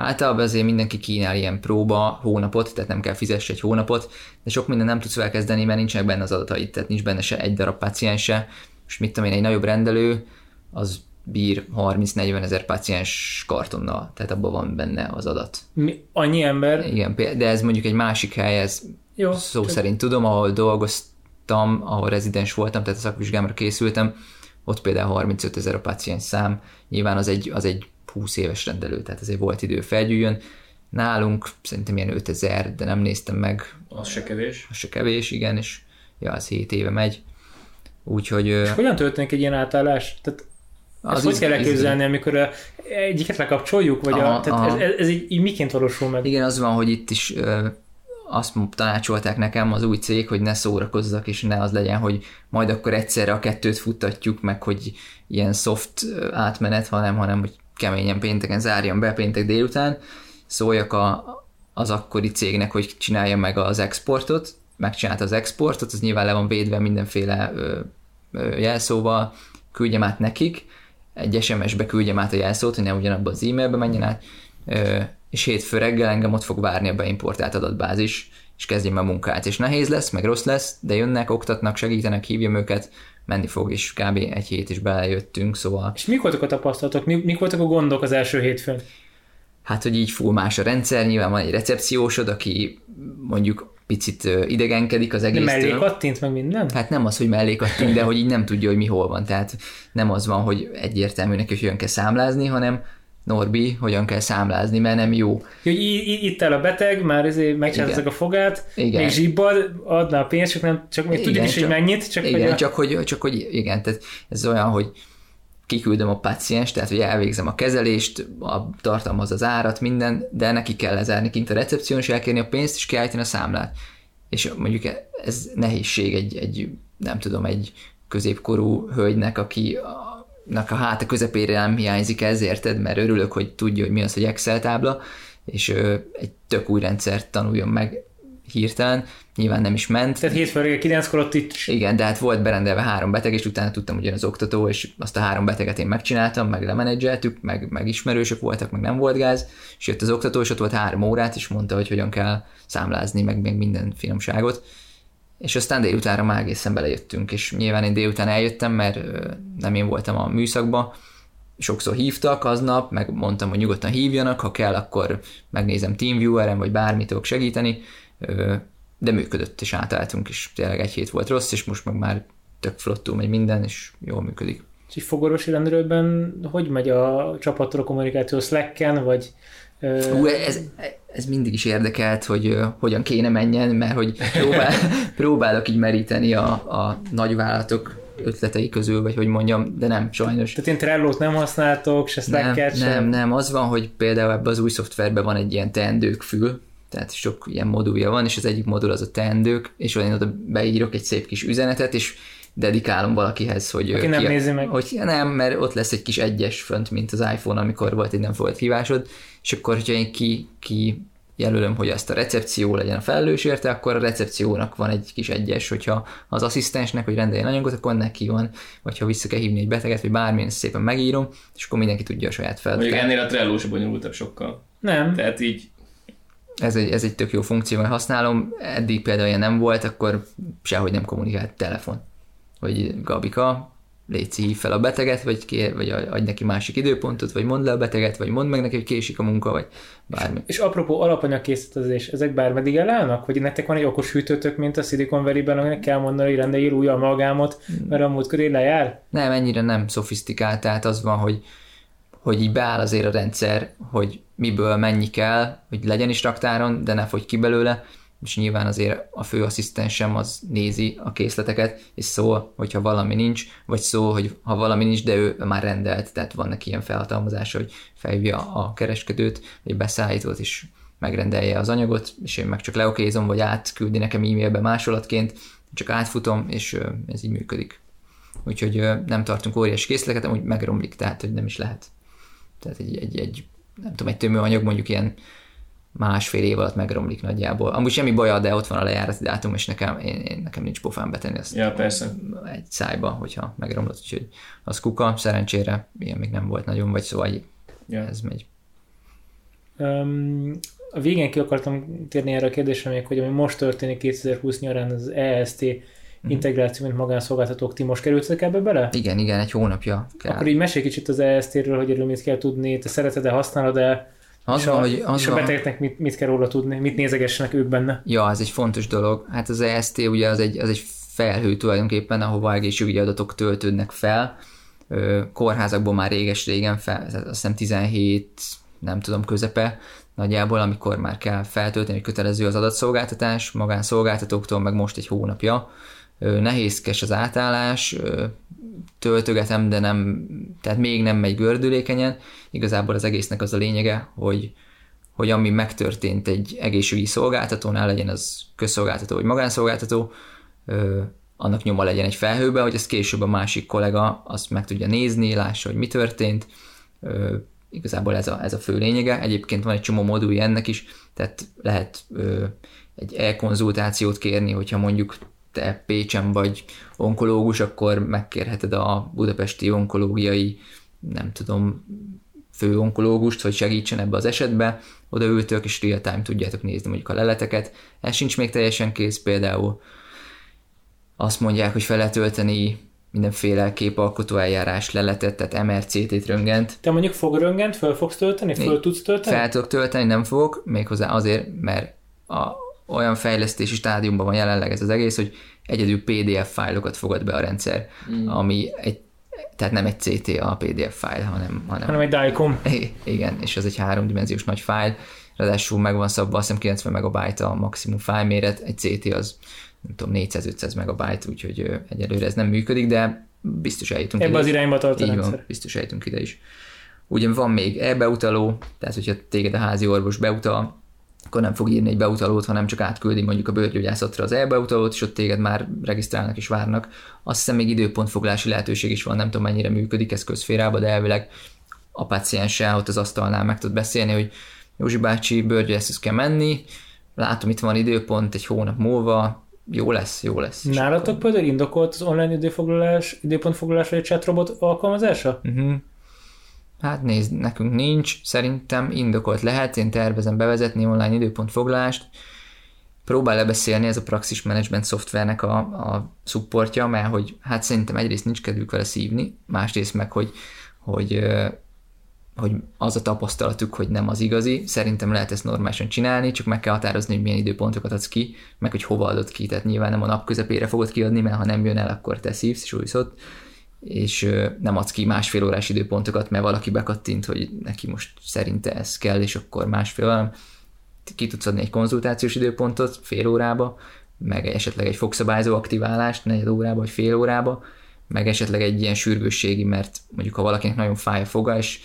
Általában azért mindenki kínál ilyen próba hónapot, tehát nem kell fizess egy hónapot, de sok minden nem tudsz elkezdeni, mert nincsenek benne az adatait, tehát nincs benne se egy darab paciense, és mit tudom én, egy nagyobb rendelő, az bír 30-40 ezer paciens kartonnal, tehát abban van benne az adat. Mi, annyi ember? Igen, de ez mondjuk egy másik hely, ez Jó, szó csak... szerint tudom, ahol dolgoztam, ahol rezidens voltam, tehát a szakvizsgámra készültem, ott például 35 ezer a paciens szám, nyilván az egy, az egy 20 éves rendelő, tehát azért volt idő felgyűjjön. Nálunk szerintem ilyen 5000, de nem néztem meg. Az se kevés. Az se kevés, igen, és ja, az 7 éve megy. Úgyhogy... És hogyan történik egy ilyen átállás? Tehát az ezt hogy kell elképzelni, amikor egyiket lekapcsoljuk? Vagy aha, a, tehát aha. Ez, ez, így, így miként valósul meg? Igen, az van, hogy itt is azt tanácsolták nekem az új cég, hogy ne szórakozzak, és ne az legyen, hogy majd akkor egyszerre a kettőt futtatjuk, meg hogy ilyen soft átmenet, hanem, hanem hogy keményen pénteken zárjam be péntek délután, szóljak a, az akkori cégnek, hogy csinálja meg az exportot, megcsinálta az exportot, az nyilván le van védve mindenféle ö, ö, jelszóval, küldjem át nekik, egy SMS-be küldjem át a jelszót, hogy ne ugyanabban az e-mailbe menjen át, ö, és hétfő reggel engem ott fog várni a beimportált adatbázis, és kezdjem a munkát. És nehéz lesz, meg rossz lesz, de jönnek, oktatnak, segítenek, hívjam őket, menni fog, és kb. egy hét is belejöttünk, szóval... És mik voltak a tapasztalatok, mik, mik voltak a gondok az első hétfőn? Hát, hogy így full más a rendszer, nyilván van egy recepciósod, aki mondjuk picit idegenkedik az egész. mellé kattint meg minden? Hát nem az, hogy mellé kattint, de hogy így nem tudja, hogy mi hol van. Tehát nem az van, hogy egyértelmű neki, hogy hogyan kell számlázni, hanem Norbi, hogyan kell számlázni, mert nem jó. Hogy itt el a beteg, már ezért megcsináltak a fogát, igen. még zsibbad, adna a pénzt, csak, nem, csak még tudjuk is, hogy mennyit. Csak igen, hogy a... csak, hogy, csak hogy igen, tehát ez olyan, hogy kiküldöm a paciens, tehát hogy elvégzem a kezelést, a tartalmaz az árat, minden, de neki kell lezárni kint a recepción, és elkérni a pénzt, és kiállítani a számlát. És mondjuk ez nehézség egy, egy nem tudom, egy középkorú hölgynek, aki a háta közepére nem hiányzik ez, érted? Mert örülök, hogy tudja, hogy mi az, hogy Excel tábla, és egy tök új rendszert tanuljon meg hirtelen, nyilván nem is ment. Tehát hétfő reggel kilenckor ott itt Igen, de hát volt berendelve három beteg, és utána tudtam, hogy jön az oktató, és azt a három beteget én megcsináltam, meg lemenedzseltük, meg, meg ismerősök voltak, meg nem volt gáz, és jött az oktató, és ott volt három órát, és mondta, hogy hogyan kell számlázni, meg még minden finomságot. És aztán délutánra már egészen belejöttünk, és nyilván én délután eljöttem, mert nem én voltam a műszakban, sokszor hívtak aznap, meg mondtam, hogy nyugodtan hívjanak, ha kell, akkor megnézem TeamViewer-en, vagy bármit tudok segíteni, de működött, és átálltunk, és tényleg egy hét volt rossz, és most meg már tök flottul megy minden, és jól működik. És fogorvosi rendőrben hogy megy a csapattal a kommunikáció Slack-en, vagy Hú, ez, ez mindig is érdekelt, hogy uh, hogyan kéne menjen, mert hogy próbál, próbálok így meríteni a, a nagyvállalatok ötletei közül, vagy hogy mondjam, de nem, sajnos. Tehát én Trello-t nem használtok, se Slack-et, nem, nem, nem, az van, hogy például ebben az új szoftverben van egy ilyen teendők fül, tehát sok ilyen modulja van, és az egyik modul az a teendők, és én oda beírok egy szép kis üzenetet, és dedikálom valakihez, hogy... Aki nem ki, nézi meg. Hogy nem, mert ott lesz egy kis egyes fönt, mint az iPhone, amikor volt egy nem fogott hívásod, és akkor, hogyha én ki, ki jelölöm, hogy ezt a recepció legyen a felelős érte, akkor a recepciónak van egy kis egyes, hogyha az asszisztensnek, hogy rendeljen anyagot, akkor neki van, vagy ha vissza kell hívni egy beteget, vagy bármilyen szépen megírom, és akkor mindenki tudja a saját feladatát. Mondjuk ennél a Trello sem bonyolultabb sokkal. Nem. Tehát így ez egy, ez egy tök jó funkció, mert használom, eddig például ilyen nem volt, akkor sehogy nem kommunikált telefon. Hogy Gabika, légy hív fel a beteget, vagy, kér, vagy adj neki másik időpontot, vagy mondd le a beteget, vagy mondd meg neki, hogy késik a munka, vagy bármi. És, és apropó alapanyagkészítezés, ezek bármeddig elállnak? Vagy nektek van egy okos hűtőtök, mint a Silicon Valley-ben, aminek kell mondani, hogy rendeljél új amalgámot, mert a múltkor lejár? Nem, ennyire nem szofisztikált, tehát az van, hogy hogy így beáll azért a rendszer, hogy miből mennyi kell, hogy legyen is raktáron, de ne fogy ki belőle, és nyilván azért a főasszisztensem az nézi a készleteket, és szól, hogyha valami nincs, vagy szól, hogy ha valami nincs, de ő már rendelt, tehát van neki ilyen felhatalmazása, hogy felhívja a kereskedőt, vagy beszállítót, és megrendelje az anyagot, és én meg csak leokézom, vagy átküldi nekem e-mailbe másolatként, csak átfutom, és ez így működik. Úgyhogy nem tartunk óriási készleteket, amúgy megromlik, tehát hogy nem is lehet. Tehát egy, egy, egy nem tudom, egy tömőanyag mondjuk ilyen másfél év alatt megromlik nagyjából. Amúgy semmi baja, de ott van a lejárati dátum, és nekem, én, én, nekem nincs pofán betenni azt ja, persze. egy szájba, hogyha megromlott, úgyhogy az kuka, szerencsére ilyen még nem volt nagyon, vagy szóval ja. ez megy. Um, a végén ki akartam térni erre a kérdésre még, hogy ami most történik 2020 nyarán az EST uh-huh. integráció, mint magánszolgáltatók. Ti most kerültek ebbe bele? Igen, igen, egy hónapja kell. Akkor így mesélj kicsit az EST-ről, hogy erről mit kell tudni, te szereted-e, használod-e, az és, van, a, hogy az és a betegeknek mit, mit kell róla tudni, mit nézegessenek ők benne? Ja, ez egy fontos dolog. Hát az EST ugye az egy, az egy felhő tulajdonképpen, ahova egészségügyi adatok töltődnek fel. Kórházakból már réges-régen fel, azt hiszem 17, nem tudom, közepe nagyjából, amikor már kell feltölteni, hogy kötelező az adatszolgáltatás, magánszolgáltatóktól meg most egy hónapja nehézkes az átállás, töltögetem, de nem, tehát még nem megy gördülékenyen. Igazából az egésznek az a lényege, hogy, hogy ami megtörtént egy egészségügyi szolgáltatónál, legyen az közszolgáltató vagy magánszolgáltató, annak nyoma legyen egy felhőbe, hogy ezt később a másik kollega azt meg tudja nézni, lássa, hogy mi történt. Igazából ez a, ez a fő lényege. Egyébként van egy csomó modulja ennek is, tehát lehet ö, egy e-konzultációt kérni, hogyha mondjuk te Pécsen vagy onkológus, akkor megkérheted a budapesti onkológiai, nem tudom, fő onkológust, hogy segítsen ebbe az esetbe, oda ültök, és real time tudjátok nézni mondjuk a leleteket. Ez sincs még teljesen kész, például azt mondják, hogy fel lehet tölteni mindenféle képalkotó eljárás leletet, tehát MRCT-t, röngent. Te mondjuk fog röngent, föl fogsz tölteni, föl tudsz tölteni? Fel tudok tölteni, nem fogok, méghozzá azért, mert a, olyan fejlesztési stádiumban van jelenleg ez az egész, hogy egyedül PDF fájlokat fogad be a rendszer, mm. ami egy tehát nem egy CTA a PDF fájl, hanem, hanem, hanem egy DICOM. Igen, és az egy háromdimenziós nagy fájl, ráadásul meg van szabva, azt hiszem 90 megabyte a maximum fájlméret, egy CT az nem tudom, 400-500 megabyte, úgyhogy egyelőre ez nem működik, de biztos eljutunk Ebbe ide az irányba tart a Így van, biztos eljutunk ide is. Ugye van még e-beutaló, tehát hogyha téged a házi orvos beutal, akkor nem fog írni egy beutalót, hanem csak átküldi mondjuk a bőrgyógyászatra az e-beutalót, és ott téged már regisztrálnak és várnak. Azt hiszem még időpontfoglási lehetőség is van, nem tudom mennyire működik ez közférában, de elvileg a pacienssel ott az asztalnál meg tud beszélni, hogy Józsi bácsi bőrgyógyászhoz kell menni, látom itt van időpont egy hónap múlva, jó lesz, jó lesz. Nálatok akkor... például indokolt az online időfoglalás, időpontfoglalás vagy a chatrobot alkalmazása? Uh-huh. Hát nézd, nekünk nincs, szerintem indokolt lehet, én tervezem bevezetni online időpontfoglalást, próbál lebeszélni ez a Praxis Management szoftvernek a, a supportja, mert hogy hát szerintem egyrészt nincs kedvük vele szívni, másrészt meg, hogy, hogy hogy az a tapasztalatuk, hogy nem az igazi, szerintem lehet ezt normálisan csinálni, csak meg kell határozni, hogy milyen időpontokat adsz ki, meg hogy hova adod ki, tehát nyilván nem a nap közepére fogod kiadni, mert ha nem jön el, akkor te szívsz, súlyszod, és nem adsz ki másfél órás időpontokat, mert valaki bekattint, hogy neki most szerinte ez kell, és akkor másfél órán. Ki tudsz adni egy konzultációs időpontot fél órába, meg esetleg egy fogszabályzó aktiválást negyed órába vagy fél órába, meg esetleg egy ilyen sürgősségi, mert mondjuk ha valakinek nagyon fáj a foga, és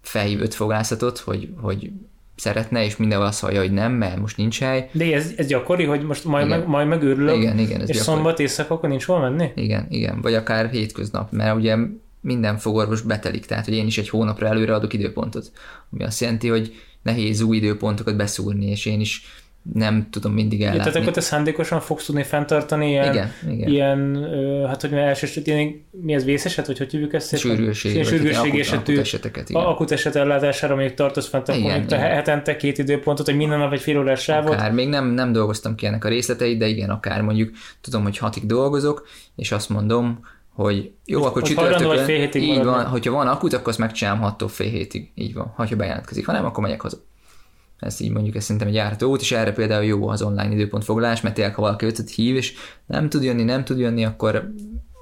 felhív öt fogászatot, hogy, hogy szeretne, és mindenhol azt hallja, hogy nem, mert most nincs hely. De ez, ez gyakori, hogy most majd, meg, majd megőrülök, igen, igen, ez és gyakori. szombat éjszaka akkor nincs hol menni? Igen, igen, vagy akár hétköznap, mert ugye minden fogorvos betelik, tehát hogy én is egy hónapra előre adok időpontot, ami azt jelenti, hogy nehéz új időpontokat beszúrni, és én is nem tudom mindig ellátni. Ja, tehát akkor te szándékosan fogsz tudni fenntartani ilyen, igen, igen. ilyen hát hogy első ilyen, mi ez vészeset, vagy hogy hívjuk ezt? Sürgőség akut, esetű, akut eseteket, igen. akut eset ellátására még tartasz fent, akkor Igen, igen. hetente két időpontot, hogy minden nap egy fél órás sávot. Akár, még nem, nem dolgoztam ki ennek a részleteit, de igen, akár mondjuk tudom, hogy hatig dolgozok, és azt mondom, hogy jó, Hogy- akkor fél hétig így maradni. van, hogyha van akut, akkor azt megcsinálom 6-tól fél hétig, így van, ha bejelentkezik, ha nem, akkor megyek haza. Ez így mondjuk, ez szerintem egy járható út, és erre például jó az online időpontfoglalás, mert tényleg, ha valaki ötöt hív, és nem tud jönni, nem tud jönni, akkor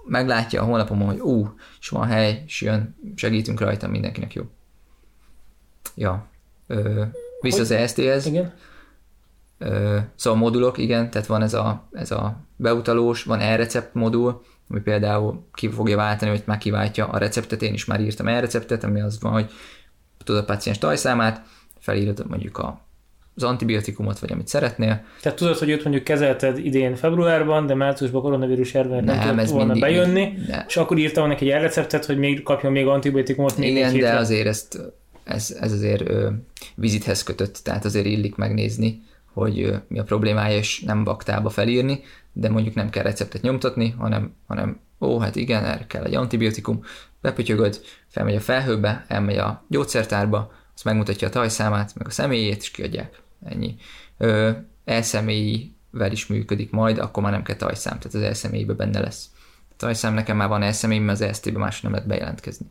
meglátja a honlapomon, hogy ú, és van hely, és jön, segítünk rajta, mindenkinek jó. Ja. Ö, vissza az EST-hez. Igen. Ö, szóval modulok, igen, tehát van ez a, ez a beutalós, van e-recept modul, ami például ki fogja váltani, hogy már kiváltja a receptet, én is már írtam e-receptet, ami az van, hogy tudod a paciens tajszámát, felírod mondjuk a, az antibiotikumot, vagy amit szeretnél. Tehát tudod, hogy őt mondjuk kezelted idén februárban, de márciusban koronavírus járvány nem, Nem, tudott volna mindig- bejönni, Ne. és akkor írtam neki egy receptet, hogy még kapjon még antibiotikumot még Igen, egy de azért ezt, ez, ez azért ö, vizithez kötött, tehát azért illik megnézni, hogy ö, mi a problémája, és nem baktába felírni, de mondjuk nem kell receptet nyomtatni, hanem, hanem ó, hát igen, erre kell egy antibiotikum, bepötyögöd, felmegy a felhőbe, elmegy a gyógyszertárba, azt megmutatja a tajszámát, meg a személyét, és kiadják. Ennyi. Ö, elszemélyivel is működik majd, akkor már nem kell tajszám, tehát az elszemélyibe benne lesz. A tajszám nekem már van elszemélyim, mert az EST-be más nem lehet bejelentkezni.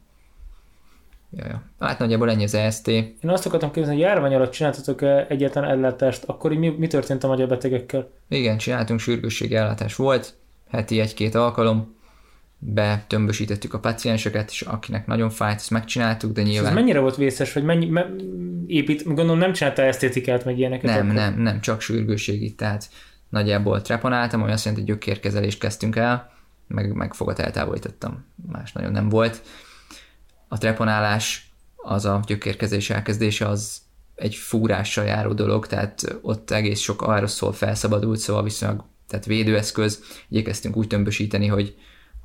Ja, ja. Hát nagyjából ennyi az EST. Én azt akartam kérdezni, hogy járvány alatt csináltatok egyetlen ellátást, akkor mi, mi történt a magyar betegekkel? Igen, csináltunk sürgősségi ellátás volt, heti egy-két alkalom, betömbösítettük a pacienseket, és akinek nagyon fájt, ezt megcsináltuk, de És ez nyilván mennyire volt vészes, hogy mennyi, me, épít, gondolom nem csináltál esztétikát, meg ilyeneket? nem, akkor? nem, nem, csak sürgősségi, tehát nagyjából treponáltam, olyan szerint, hogy gyökérkezelést kezdtünk el, meg, meg fogat eltávolítottam, más nagyon nem volt. A treponálás, az a gyökérkezés elkezdése, az egy fúrással járó dolog, tehát ott egész sok aeroszol felszabadult, szóval viszonylag tehát védőeszköz, igyekeztünk úgy tömbösíteni, hogy,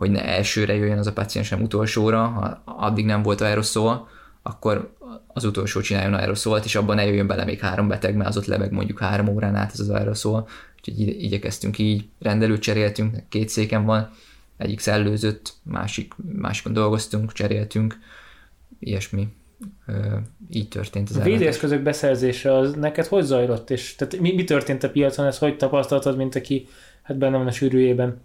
hogy ne elsőre jöjjön az a paciens, sem utolsóra, ha addig nem volt aeroszol, akkor az utolsó csináljon aeroszolt, és abban ne jöjjön bele még három beteg, mert az ott lebeg mondjuk három órán át ez az aeroszol, úgyhogy igyekeztünk így, rendelőt cseréltünk, két széken van, egyik szellőzött, másik, másikon dolgoztunk, cseréltünk, ilyesmi. így történt az A védőeszközök beszerzése az neked hogy zajlott? És, tehát mi, mi történt a piacon, ez hogy tapasztaltad, mint aki hát benne van a sűrűjében?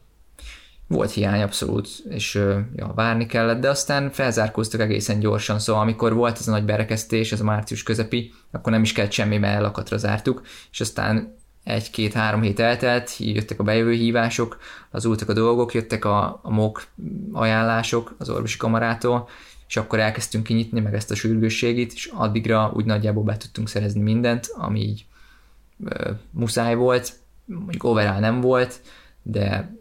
Volt hiány abszolút, és ja, várni kellett, de aztán felzárkóztak egészen gyorsan, szóval amikor volt ez a nagy berekesztés, ez a március közepi, akkor nem is kellett semmi, mert lakatra zártuk, és aztán egy-két-három hét eltelt, jöttek a bejövő hívások, azultak a dolgok, jöttek a, a MOK ajánlások az orvosi kamarától, és akkor elkezdtünk kinyitni meg ezt a sürgősségét, és addigra úgy nagyjából be tudtunk szerezni mindent, ami így ö, muszáj volt, mondjuk overall nem volt, de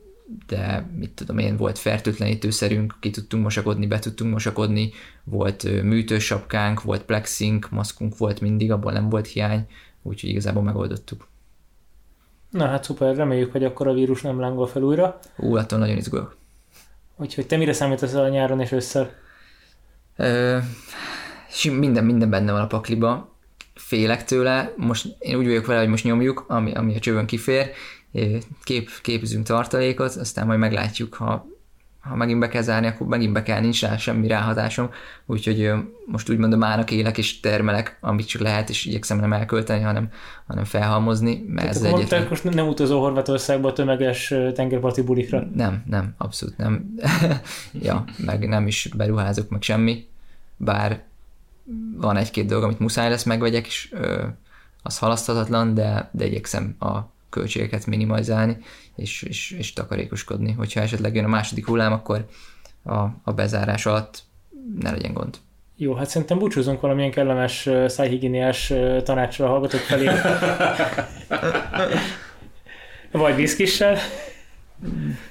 de mit tudom én, volt fertőtlenítőszerünk, ki tudtunk mosakodni, be tudtunk mosakodni, volt műtős sapkánk, volt plexink, maszkunk volt mindig, abból nem volt hiány, úgyhogy igazából megoldottuk. Na hát szuper, reméljük, hogy akkor a vírus nem lángol fel újra. Ú, attól nagyon izgulok. Úgyhogy te mire számítasz a nyáron és össze? Ö, minden, minden benne van a pakliba. Félek tőle, most én úgy vagyok vele, hogy most nyomjuk, ami, ami a csövön kifér, kép, képzünk tartalékot, aztán majd meglátjuk, ha, ha megint be kell zárni, akkor megint be kell, nincs rá semmi ráhatásom, úgyhogy most úgy mondom, állnak élek és termelek, amit csak lehet, és igyekszem nem elkölteni, hanem, hanem felhalmozni, mert Tehát ez egyetlen... Tehát most nem utazó Horvátországba a tömeges tengerparti bulikra? Nem, nem, abszolút nem. ja, meg nem is beruházok, meg semmi, bár van egy-két dolog, amit muszáj lesz megvegyek, és ö, az halaszthatatlan, de, de igyekszem a költségeket minimalizálni, és, és, és takarékoskodni. Hogyha esetleg jön a második hullám, akkor a, a bezárás alatt ne legyen gond. Jó, hát szerintem búcsúzunk valamilyen kellemes szájhigiéniás tanácsra hallgatok felé. Vagy viszkissel.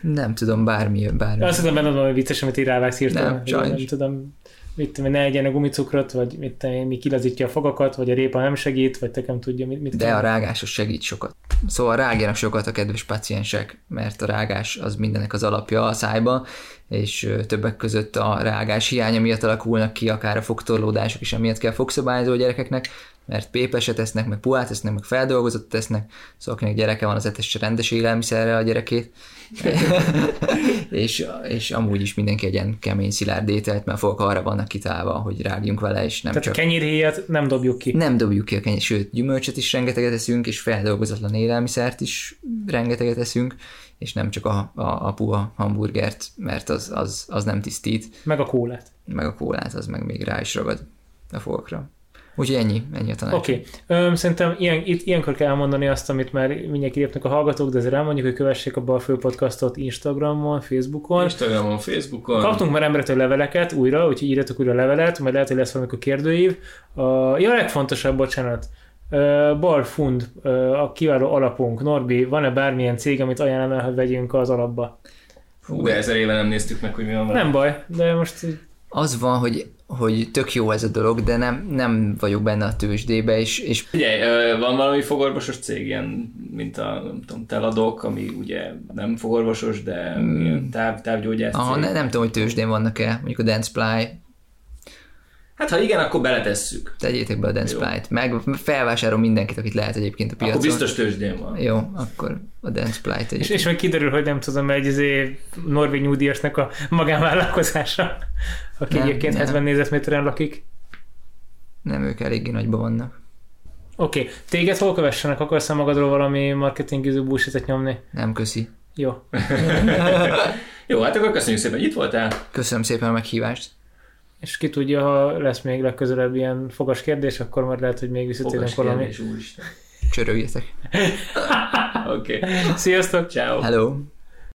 Nem tudom, bármi, bármi. Azt tudom, benne hogy vicces, amit így rávágsz Nem, nem tudom, mit tudom, ne egyen a gumicukrot, vagy mit tudom, mi kilazítja a fogakat, vagy a répa nem segít, vagy te nem tudja, mit, mit De kell. a rágásos segít sokat. Szóval rágjanak sokat a kedves paciensek, mert a rágás az mindenek az alapja a szájba, és többek között a rágás hiánya miatt alakulnak ki akár a fogtorlódások is, amiatt kell fogszabályozó a gyerekeknek, mert pépeset esznek, meg puhát esznek, meg feldolgozott tesznek, szóval akinek gyereke van, az etesse rendes élelmiszerre a gyerekét, és, és amúgy is mindenki egyen kemény szilárd ételt, mert fogok arra vannak kitálva, hogy rágjunk vele, és nem Tehát csak... kenyérhéjat nem dobjuk ki. Nem dobjuk ki a kenyér, sőt, gyümölcsöt is rengeteget eszünk, és feldolgozatlan élelmiszert is rengeteget eszünk, és nem csak a, a, a puha hamburgert, mert az, az, az nem tisztít. Meg a kólát. Meg a kólát, az meg még rá is ragad a fogakra. Úgyhogy ennyi, ennyi a tanács. Oké. Okay. Szerintem ilyen, itt, ilyenkor kell elmondani azt, amit már mindjárt írják a hallgatók, de azért elmondjuk, hogy kövessék a Balfő Podcastot Instagramon, Facebookon. Instagramon, Facebookon. Kaptunk már emberektől leveleket újra, úgyhogy írjatok újra levelet, majd lehet, hogy lesz valamikor kérdőív. A, ja, a legfontosabb, bocsánat, Balfund, a kiváló alapunk. Norbi, van-e bármilyen cég, amit ajánlanál, hogy vegyünk az alapba? Fú, de ezer éve nem néztük meg, hogy mi van Nem baj, de most... Az van, hogy hogy tök jó ez a dolog, de nem, nem vagyok benne a tőzsdébe, és... és... Figyelj, van valami fogorvosos cég, ilyen, mint a nem tudom, Teladok, ami ugye nem fogorvosos, de mm. ilyen táv, távgyógyász Aha, ne, nem tudom, hogy tőzsdén vannak-e, mondjuk a Danceply. Hát ha igen, akkor beletesszük. Tegyétek be a Danceply-t, meg felvásárol mindenkit, akit lehet egyébként a piacon. Akkor biztos tőzsdén van. Jó, akkor a Danceply-t és, és meg kiderül, hogy nem tudom, egy izé norvég nyugdíjasnak a magánvállalkozása aki nem, egyébként 70 négyzetméteren lakik. Nem, ők eléggé nagyban vannak. Oké, okay. téged hol kövessenek? Akarsz magadról valami marketingiző bullshit nyomni? Nem, köszi. Jó. Jó, hát akkor köszönjük szépen, hogy itt voltál. Köszönöm szépen a meghívást. És ki tudja, ha lesz még legközelebb ilyen fogas kérdés, akkor már lehet, hogy még visszatérünk valami. Fogas kérdés, úristen. Csörögjetek. Oké. okay. Sziasztok! Ciao. Hello.